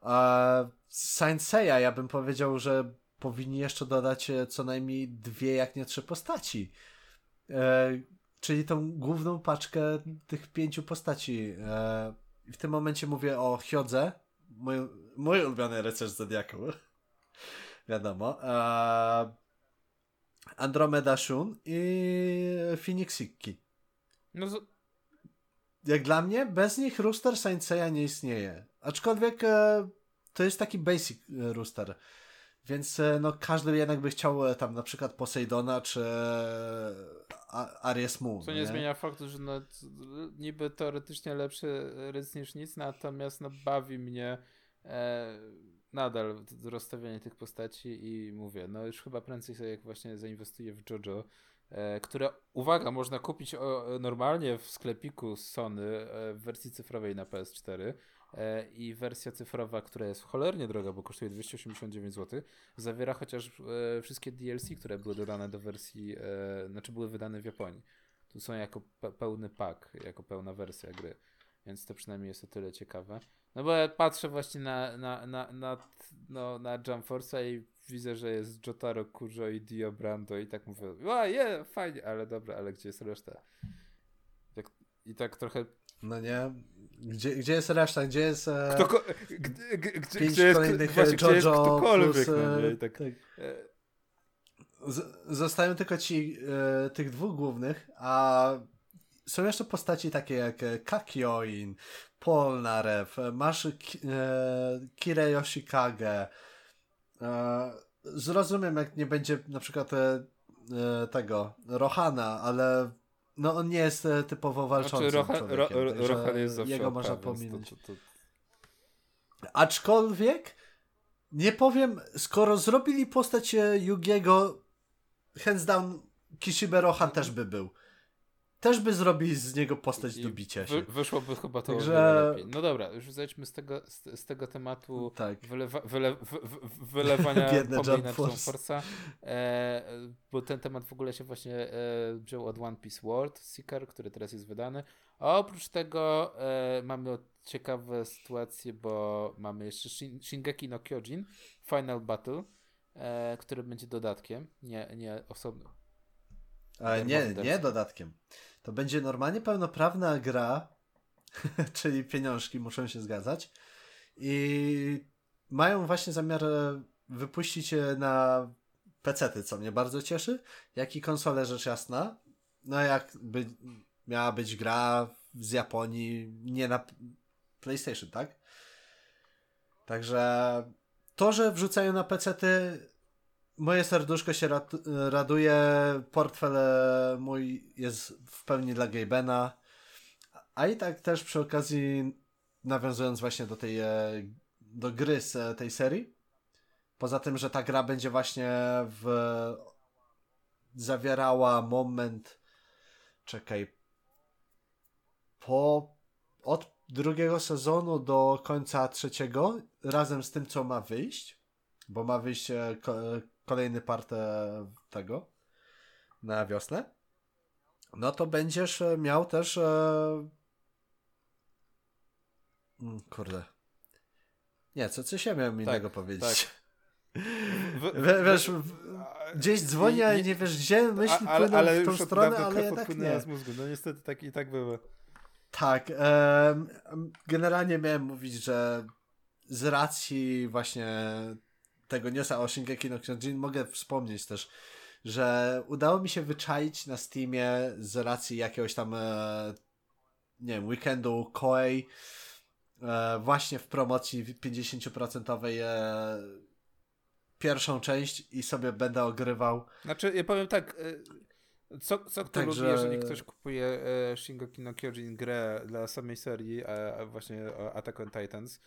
A Saint Seiya, ja bym powiedział, że powinni jeszcze dodać e, co najmniej dwie, jak nie trzy postaci. E, czyli tą główną paczkę tych pięciu postaci. E, w tym momencie mówię o Hyodze, mój, mój ulubiony rycerz Zodiaku. Wiadomo. Andromeda Shun i Phoenix Ikki. No z jak dla mnie, bez nich rooster Saint Seiya nie istnieje. Aczkolwiek e, to jest taki basic e, rooster. Więc e, no, każdy jednak by chciał e, tam na przykład Poseidona czy e, Aries Moon. Co nie, nie, zmienia faktu, że no, niby teoretycznie lepszy rys niż nic, natomiast no, bawi mnie e, nadal rozstawianie tych postaci i mówię, no już chyba prędzej sobie jak właśnie zainwestuję w JoJo, E, które, uwaga, można kupić normalnie w sklepiku Sony e, w wersji cyfrowej na PS4 e, i wersja cyfrowa, która jest cholernie droga, bo kosztuje 289 zł, zawiera chociaż wszystkie DLC, które były dodane do wersji, znaczy były wydane w Japonii. Tu są jako pełny pak, jako pełna wersja gry, więc to przynajmniej jest o tyle ciekawe. No bo ja patrzę właśnie na, na, na, na, no, na Jump i widzę, że jest Jotaro, Kujo i Dio Brando i tak mówię, a je, yeah, fajnie, ale dobra, ale gdzie jest reszta? Tak, I tak trochę No nie? Gdzie, gdzie jest reszta? Gdzie jest. E, Kto, gdzie, gdzie, pięć gdzie jest, kolejnych właśnie, gdzie jest JoJo ktokolwiek, plus, no nie? e, tak, tak. e, Z, zostają tylko ci e, tych dwóch głównych, a są jeszcze postaci takie jak e, Kakioin, Polnareff, e, masz Ki, e, Kire Yoshikage. E, zrozumiem, jak nie będzie na przykład e, e, tego Rohana, ale no on nie jest e, typowo walczącym Znaczy, Rohan, Ro, Ro, Rohan jest zawsze jego można więc to- pominąć. To, to, Aczkolwiek nie powiem, skoro zrobili postać e, Yugiego, hands down Kishibe Rohan też by był. Też by zrobili z niego postać I do bicia się. Wy, wyszłoby chyba to Także- lepiej. No dobra, już zejdźmy z tego, z, z tego tematu Tak. wylewa, wyle, wy, wy, wylewania Jump na Force. Force'a, e, bo ten temat w ogóle się właśnie e, wziął od One Piece World Seeker, który teraz jest wydany. A oprócz tego e, mamy ciekawe sytuacje, bo mamy jeszcze Shin, Shingeki no Kyojin Final Battle, e, który będzie dodatkiem, nie, nie osobnym. Ale nie, nie dodatkiem. To będzie normalnie pełnoprawna gra, czyli pieniążki muszą się zgadzać. I mają właśnie zamiar e, wypuścić je na PC-ty, co mnie bardzo cieszy, jak i konsole rzecz jasna. No jak by miała być gra z Japonii, nie na PlayStation, tak? Także to, że wrzucają na PC-ty, moje serduszko się rad, raduje, portfel mój jest w pełni dla Gabena, a i tak też przy okazji nawiązując właśnie do tej e, do gry z e, tej serii, poza tym, że ta gra będzie właśnie w zawierała moment czekaj po od drugiego sezonu do końca trzeciego razem z tym, co ma wyjść, bo ma wyjść e, kolejny part e, tego na wiosnę, no to będziesz e, miał też e... mm, kurde nie, co, coś ja miałem innego powiedzieć. Wy- We- wiesz, wy- w- Gdzieś dzwoni, ale nie- wiesz gdzie, myśli A- ale, płyną ale w tą stronę, ale tak odpłynęła nie. z mózgu. No niestety tak i tak było. Tak, em, generalnie miałem mówić, że z racji właśnie tego newsa o Shingeki no Kyojin mogę wspomnieć też, że udało mi się wyczaić na Steamie z racji jakiegoś tam e, nie wiem, weekendu Koei e, właśnie w promocji 50% e, pierwszą część i sobie będę ogrywał. Znaczy, ja powiem tak, co, co kto Także- lubi, jeżeli ktoś kupuje Shingeki no Kyojin grę dla samej serii, a, a właśnie Attack on Titans,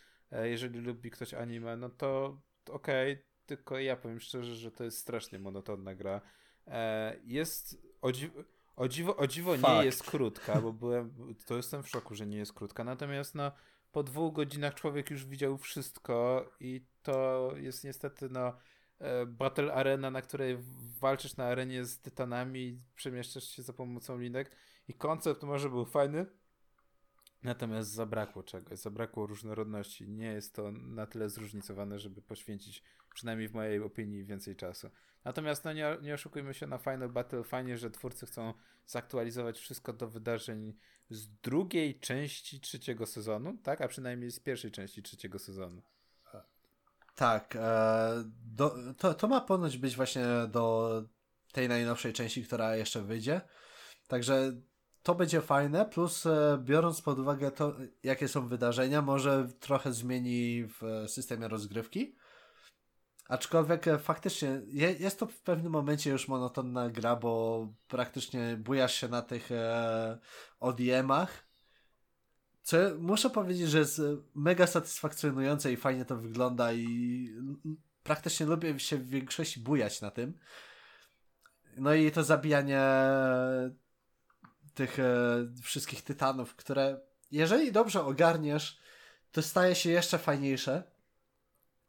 jeżeli lubi ktoś anime, no to, okej, tylko ja powiem szczerze, że to jest strasznie monotonna gra. E, Jest, o, dziw, o dziwo, o dziwo nie jest krótka, bo byłem, to jestem w szoku, że nie jest krótka, natomiast no po dwóch godzinach człowiek już widział wszystko i to jest niestety no e, Battle Arena, na której walczysz na arenie z tytanami i przemieszczasz się za pomocą linek i koncept może był fajny, natomiast zabrakło czegoś, zabrakło różnorodności. Nie jest to na tyle zróżnicowane, żeby poświęcić, przynajmniej w mojej opinii, więcej czasu. Natomiast no nie, nie oszukujmy się na Final Battle, fajnie, że twórcy chcą zaktualizować wszystko do wydarzeń z drugiej części trzeciego sezonu, tak? A przynajmniej z pierwszej części trzeciego sezonu. Tak, e, do, to, to ma ponoć być właśnie do tej najnowszej części, która jeszcze wyjdzie. Także to będzie fajne, plus e, biorąc pod uwagę to, jakie są wydarzenia, może trochę zmieni w systemie rozgrywki. Aczkolwiek e, faktycznie je, jest to w pewnym momencie już monotonna gra, bo praktycznie bujasz się na tych e, ODM-ach. Co muszę powiedzieć, że jest mega satysfakcjonujące i fajnie to wygląda i praktycznie lubię się w większości bujać na tym. No i to zabijanie tych e, wszystkich tytanów, które jeżeli dobrze ogarniesz, to staje się jeszcze fajniejsze,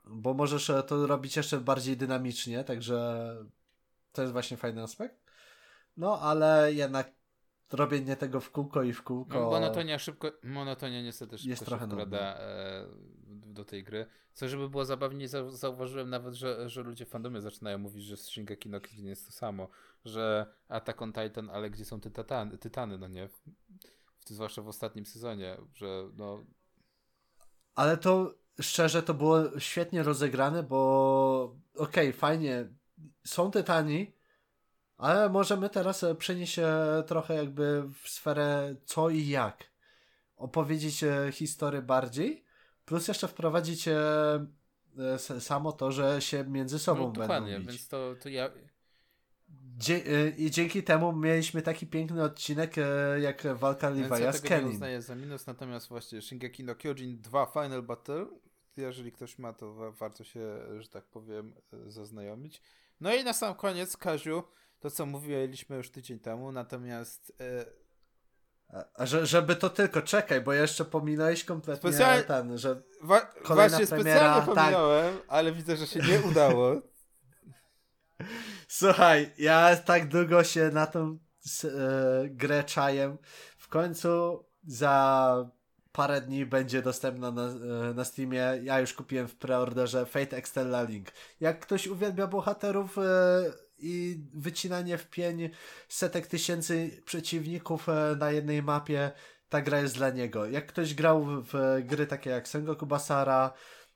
bo możesz e, to robić jeszcze bardziej dynamicznie, także to jest właśnie fajny aspekt. No, ale jednak robienie tego w kółko i w kółko. No, monotonia szybko, monotonia niestety szybko Jest trochę wkrada e, do tej gry. Co żeby było zabawniej, zau- zauważyłem nawet, że, że ludzie w fandomie zaczynają mówić, że Shingeki no Kyojin jest to samo, że Attack on Titan, ale gdzie są te tytany, tytany no nie? W zwłaszcza w ostatnim sezonie, że no... Ale to szczerze to było świetnie rozegrane, bo okej, okay, fajnie, są Tytani, ale możemy teraz przenieść się trochę jakby w sferę co i jak. Opowiedzieć e, historię bardziej, plus jeszcze wprowadzić e, samo to, że się między sobą no, będą bić. więc to, to ja... E, I dzięki temu mieliśmy taki piękny odcinek jak walka Levi'a z Kenin. Ja uznaję za minus, natomiast właśnie Shingeki no Kyojin 2 Final Battle, jeżeli ktoś ma, to warto się, że tak powiem, zaznajomić. No i na sam koniec, Kaziu, to co mówiliśmy już tydzień temu, natomiast... E... A, że, żeby to tylko, czekaj, bo jeszcze pominąłeś kompletnie Specjal... ten, że Wa Właśnie premiera, specjalnie tak. pominąłem, tak. ale widzę, że się nie udało. Słuchaj, ja tak długo się na tą e, grę czajem. W końcu za parę dni będzie dostępna na, e, na Steamie. Ja już kupiłem w preorderze Fate Extella Link. Jak ktoś uwielbia bohaterów e, i wycinanie w pień setek tysięcy przeciwników e, na jednej mapie, ta gra jest dla niego. Jak ktoś grał w gry takie jak Sengoku Basara,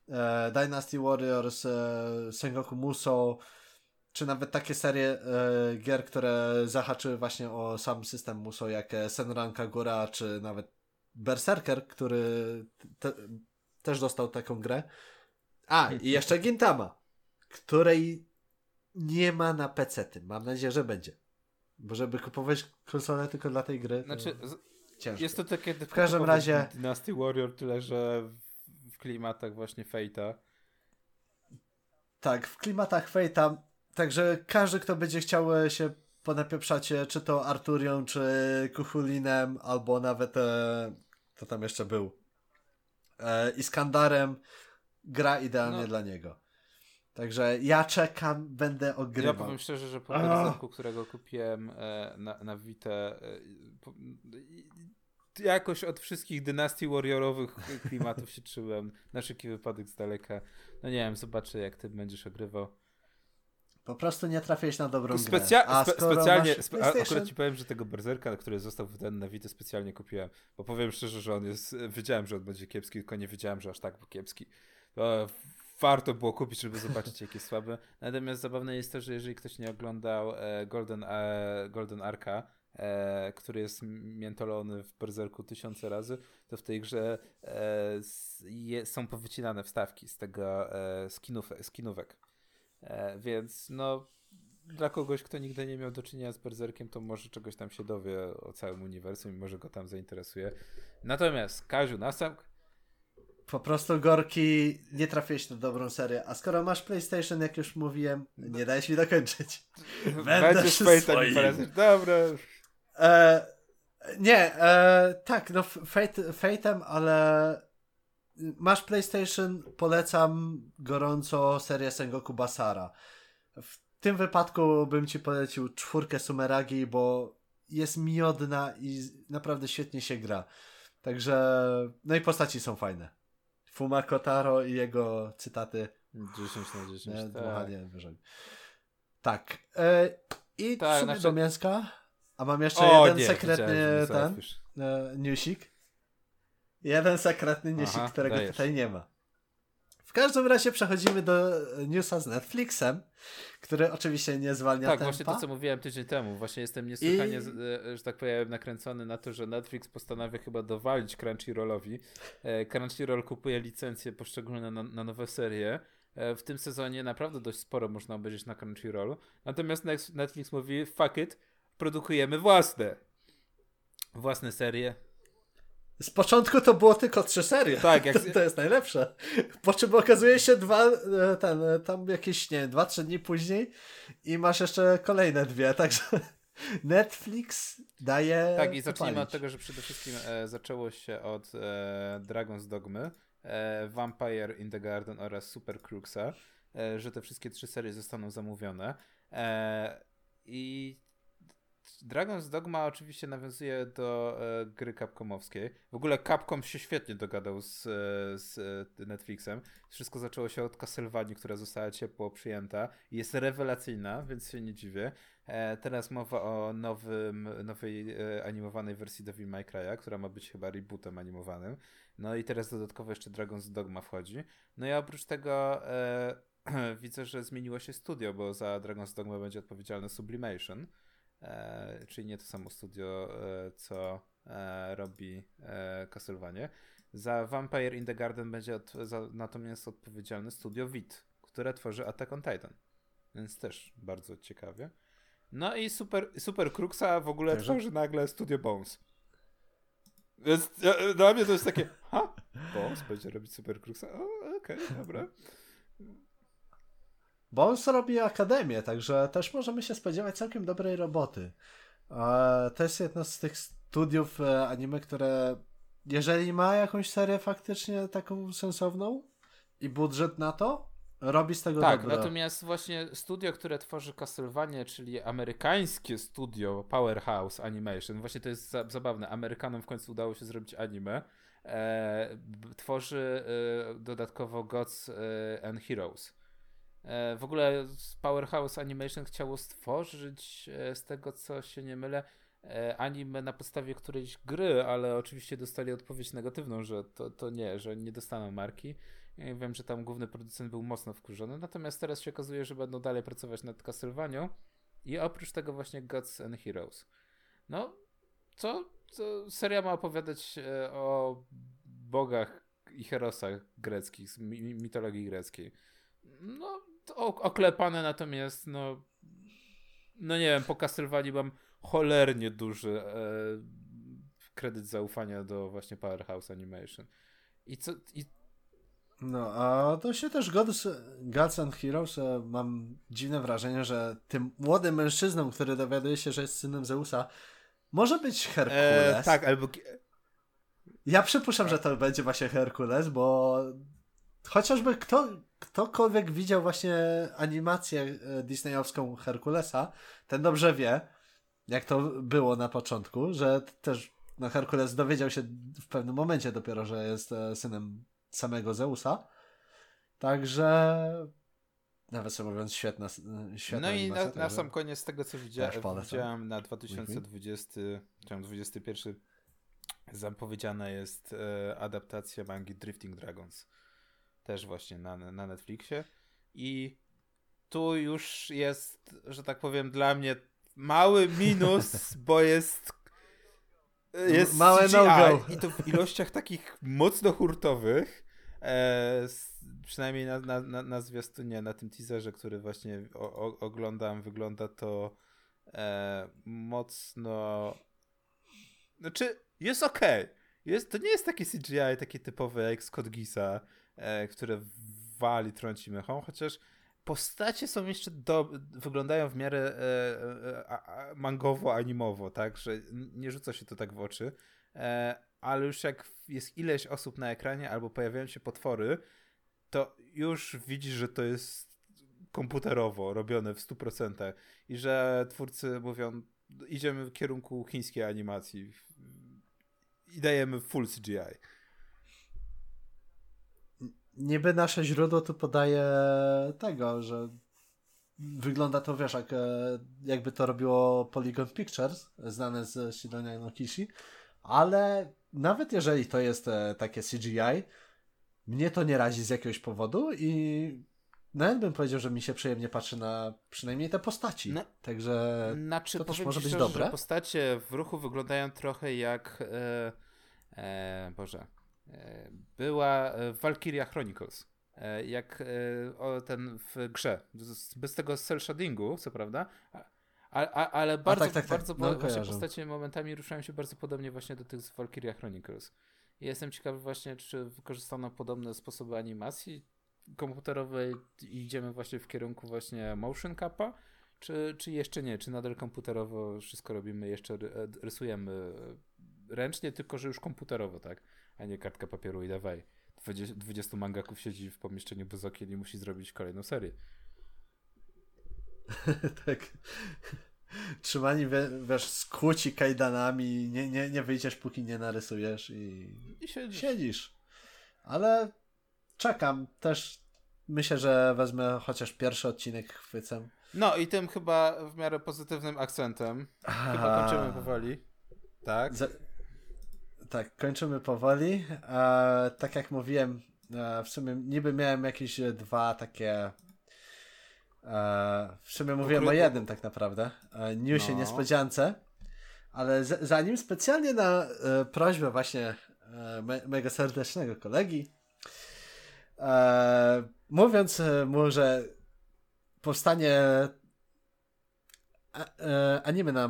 e, Dynasty Warriors, e, Sengoku Muso, czy nawet takie serie gier, które zahaczyły właśnie o sam system Muso, jak Senran Kagura, czy nawet Berserker, który te, też dostał taką grę. A, i jeszcze Gintama, której nie ma na PC. -ty. Mam nadzieję, że będzie. Bo żeby kupować konsolę tylko dla tej gry. Znaczy, ciężko. Jest to takie w każdym razie Dynasty Warrior, tyle że w klimatach właśnie Fate'a. Tak, w klimatach Fate'a. Także każdy, kto będzie chciał się ponapieprzać, czy to Arturią, czy Kuchulinem, albo nawet e, to tam jeszcze był e, Iskandarem, gra idealnie no. dla niego. Także ja czekam, będę ogrywał. Ja powiem szczerze, że po Berserku, którego kupiłem e, na, na Vita, e, jakoś od wszystkich dynastii warriorowych klimatów się czułem. Na szybki wypadek z daleka. No nie wiem, zobaczę jak ty będziesz ogrywał. Po prostu nie trafiłeś na dobrą Specja grę. A spe specjalnie, spe akurat ci powiem, że tego Berserka, który został wydany na Vita specjalnie kupiłem, bo powiem szczerze, że on jest, wiedziałem, że on będzie kiepski, tylko nie wiedziałem, że aż tak był kiepski. To warto było kupić, żeby zobaczyć, jakie słabe. Natomiast zabawne jest to, że jeżeli ktoś nie oglądał e, Golden, e, Golden Arka, e, który jest miętolony w Berserku tysiące razy, to w tej grze są powycinane wstawki z tego skinów, skinówek. E, więc no dla kogoś, kto nigdy nie miał do czynienia z Berserkiem, to może czegoś tam się dowie o całym uniwersum i może go tam zainteresuje. Natomiast Kaziu, na sam, po prostu Gorki nie trafiłeś na dobrą serię. A skoro masz PlayStation, jak już mówiłem, nie dajesz mi dokończyć. Będę swoim. Dobra. E, nie, e, tak, no Fate, Fate'em, ale masz PlayStation, polecam gorąco serię Sengoku Basara. W tym wypadku bym ci polecił czwórkę Sumeragi, bo jest miodna i naprawdę świetnie się gra. Także, no i postaci są fajne. Fumako Taro i jego cytaty. 10 na 10. Nie, tak. Tak. E, I tak, w sumie znaczy... do mięska. A mam jeszcze o, jeden nie, sekretny ten e, newsik. Jeden sekretny newsik, Aha, którego dajesz. tutaj nie ma. W każdym razie przechodzimy do newsa z Netflixem, który oczywiście nie zwalnia Tak, tempa. właśnie to, co mówiłem tydzień temu. Właśnie jestem niesłychanie, I... E, że tak powiem, nakręcony na to, że Netflix postanawia chyba dowalić Crunchyrollowi. E, Crunchyroll kupuje licencje poszczególne na, na nowe serie. E, w tym sezonie naprawdę dość sporo można obejrzeć na Crunchyrollu. Natomiast Netflix mówi, fuck it, produkujemy własne. Własne serie, z początku to było tylko trzy serie. Tak, jak... to, to jest najlepsze. Po czym okazuje się dwa, e, ten, e, tam jakieś, nie dwa, trzy dni później i masz jeszcze kolejne dwie, także Netflix daje. Tak, i zacznijmy od tego, że przede wszystkim e, zaczęło się od e, Dragon's Dogmy, e, Vampire in the Garden oraz Super Cruxa, e, że te wszystkie trzy serie zostaną zamówione. I Dragon's Dogma oczywiście nawiązuje do e, gry Capcomowskiej. W ogóle Capcom się świetnie dogadał z, e, z e, Netflixem. Wszystko zaczęło się od Castlevanii, która została ciepło przyjęta jest rewelacyjna, więc się nie dziwię. E, teraz mowa o nowym, nowej e, animowanej wersji Devil May Cry'a, która ma być chyba rebootem animowanym. No i teraz dodatkowo jeszcze Dragon's Dogma wchodzi. No i oprócz tego e, widzę, że zmieniło się studio, bo za Dragon's Dogma będzie odpowiedzialne Sublimation, e, czyli nie to samo studio, e, co e, robi e, Castlevania. Za Vampire in the Garden będzie od, za, natomiast odpowiedzialne studio Vit, które tworzy Attack on Titan. Więc też bardzo ciekawie. No i Super, super Kruxa w ogóle Także? tworzy nagle Studio Bones. Więc dla mnie to jest takie, ha, Bones będzie robić Super Kruxa? Okej, okay, dobra. Bones robi Akademię, także też możemy się spodziewać całkiem dobrej roboty. To jest jedno z tych studiów e, anime, które jeżeli ma jakąś serię faktycznie taką sensowną i budżet na to, robi z tego Tak, natomiast właśnie studio, które tworzy Castlevania, czyli amerykańskie studio Powerhouse Animation, właśnie to jest zabawne, Amerykanom w końcu udało się zrobić anime, e, tworzy e, dodatkowo Gods e, and Heroes. E, w ogóle Powerhouse Animation chciało stworzyć, e, z tego co się nie mylę, e, anime na podstawie którejś gry, ale oczywiście dostali odpowiedź negatywną, że to, to nie, że nie dostaną marki. Ja wiem, że tam główny producent był mocno wkurzony, natomiast teraz się okazuje, że będą dalej pracować nad Castlevanią i oprócz tego właśnie Gods and Heroes. No, co, co seria ma opowiadać o bogach i herosach greckich, z mitologii greckiej. No, oklepane natomiast, no, no nie wiem, po Castlevanii mam cholernie duży e, kredyt zaufania do właśnie Powerhouse Animation. I co, i no, a to się też Gods, Gods and Heroes e, mam dziwne wrażenie, że tym młodym mężczyzną, który dowiaduje się, że jest synem Zeusa, może być Herkules. E, tak, albo... Ja przypuszczam, że to będzie właśnie Herkules, bo chociażby kto, ktokolwiek widział właśnie animację e, disneyowską Herkulesa, ten dobrze wie, jak to było na początku, że też no, Herkules dowiedział się w pewnym momencie dopiero, że jest e, synem samego Zeusa. Także nawet sobie mówiąc, świetna, świetna No i na, na sam koniec tego, co widziałem, widziałem na 2020, czy 2021 zapowiedziana jest e, adaptacja mangi Drifting Dragons też właśnie na, na Netflixie. I tu już jest, że tak powiem, dla mnie mały minus, bo jest. Jest Małe no I to w ilościach takich mocno hurtowych. E, przynajmniej na, na, na, na zwiastunie, na tym teaserze, który właśnie o, o, oglądam, wygląda to e, mocno. Znaczy, jest ok. Jest, to nie jest takie CGI, takie typowe jak Scott Gisa, e, które wali, trąci mychą, chociaż postacie są jeszcze do, wyglądają w miarę e, e, mangowo-animowo, tak, że nie rzuca się to tak w oczy, e, ale już jak jest ileś osób na ekranie albo pojawiają się potwory, to już widzisz, że to jest komputerowo robione w 100% i że twórcy mówią, idziemy w kierunku chińskiej animacji i dajemy full CGI niby nasze źródło tu podaje tego, że wygląda to, wiesz, jak, e, jakby to robiło Polygon Pictures, znane z Shidonia no Kishi, ale nawet jeżeli to jest e, takie CGI, mnie to nie razi z jakiegoś powodu i nawet bym powiedział, że mi się przyjemnie patrzy na przynajmniej te postaci. No, Także znaczy, to też może być szczerze, dobre. postacie w ruchu wyglądają trochę jak e, e, Boże, była e, Valkyria Chronicles. E, jak e, ten w grze. Bez tego cel shadingu, co prawda. A, a, ale bardzo, tak, tak, tak. bardzo no, właśnie postacie momentami ruszają się bardzo podobnie właśnie do tych z Valkyria Chronicles. I jestem ciekawy właśnie, czy wykorzystano podobne sposoby animacji komputerowej i idziemy właśnie w kierunku właśnie motion capa, czy, czy jeszcze nie, czy nadal komputerowo wszystko robimy, jeszcze rysujemy ręcznie, tylko że już komputerowo, tak? A nie kartka papieru i dawaj. 20, 20 mangaków siedzi w pomieszczeniu bez okien i musi zrobić kolejną serię. tak. Trzymani, wiesz, skłuci kajdanami, nie, nie, nie wyjdziesz póki nie narysujesz i, I siedzisz. siedzisz. Ale czekam też. Myślę, że wezmę chociaż pierwszy odcinek chwycę. No i tym chyba w miarę pozytywnym akcentem chyba kończymy powoli. Tak? Tak, kończymy powoli. E, tak jak mówiłem, e, w sumie niby miałem jakieś dwa takie. E, w sumie mówiłem o jednym tak naprawdę. E, newsie no. niespodziance. Ale z, zanim specjalnie na e, prośbę właśnie e, me, mojego serdecznego kolegi, e, mówiąc mu, że powstanie anime na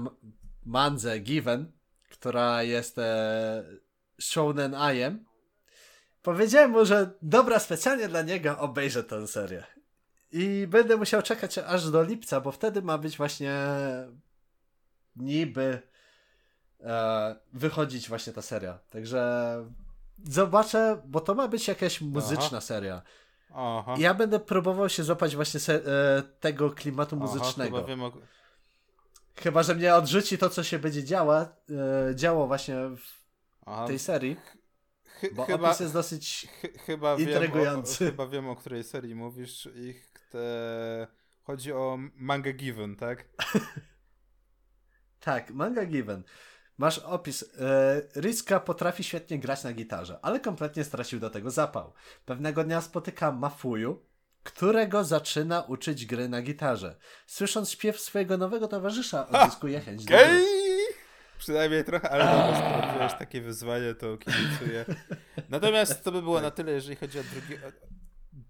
mandze Given, która jest e, Shonen Ajem, powiedziałem mu, że dobra, specjalnie dla niego obejrzę tę serię. I będę musiał czekać aż do lipca, bo wtedy ma być właśnie niby e, wychodzić właśnie ta seria. Także zobaczę, bo to ma być jakaś muzyczna Aha. seria. Aha. I ja będę próbował się złapać właśnie se, e, tego klimatu muzycznego. Aha, chyba wiem o... Chyba, że mnie odrzuci to, co się będzie działa, e, działo właśnie w Aha. tej serii. Bo chyba, opis jest dosyć ch chyba intrygujący. Wiem o, chyba wiem, o której serii mówisz. Ich te... Chodzi o Manga Given, tak? tak, Manga Given. Masz opis. E, Rizka potrafi świetnie grać na gitarze, ale kompletnie stracił do tego zapał. Pewnego dnia spotyka Mafuju, którego zaczyna uczyć gry na gitarze. Słysząc śpiew swojego nowego towarzysza, odzyskuje chęć do gry. Przynajmniej trochę, ale dobra, takie wyzwanie, to kibicuję. Natomiast to by było na tyle, jeżeli chodzi o drugi...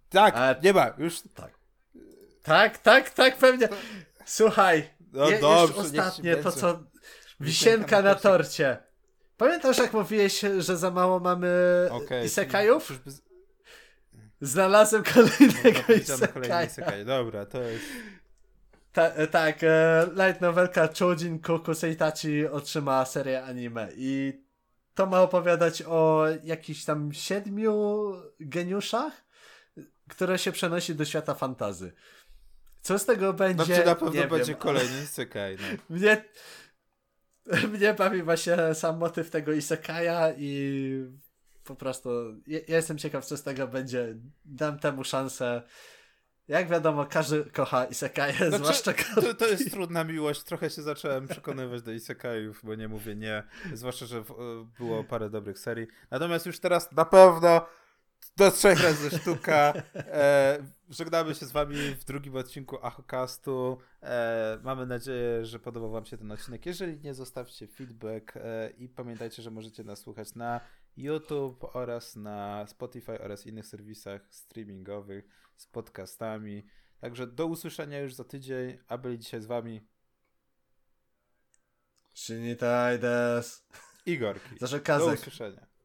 Tak, A... nie ma, już... Tak. Tak, tak, tak, pewnie. Słuchaj, no je, dobrze, ostatnie to, co... Wisienka na torcie. Pamiętasz, jak mówiłeś, że za mało mamy okay, isekajów? Znalazłem kolejnego no, isekaja. isekaj. Dobra, to jest... Ta, e, tak, e, light novelka Chojin Koku Seitachi otrzyma serię anime i to ma opowiadać o jakichś tam siedmiu geniuszach, które się przenosi do świata fantazy. Co z tego będzie? Znaczy na pewno nie będzie wiem. kolejny isekaj. No. Mnie, mnie bawi właśnie sam motyw tego isekaja i po prostu ja, ja, jestem ciekaw, co z tego będzie. Dam temu szansę. Jak wiadomo, każdy kocha Isekaje, znaczy, zwłaszcza to, to jest trudna miłość. Trochę się zacząłem przekonywać do Isekajów, bo nie mówię nie. Zwłaszcza, że było parę dobrych serii. Natomiast już teraz na pewno do trzech razy sztuka. E, żegnamy się z wami w drugim odcinku Achocastu. E, mamy nadzieję, że podobał wam się ten odcinek. Jeżeli nie, zostawcie feedback e, i pamiętajcie, że możecie nas słuchać na YouTube oraz na Spotify oraz innych serwisach streamingowych z podcastami. Także do usłyszenia już za tydzień, a byli dzisiaj z wami Shinitai des. Igorki. Do usłyszenia.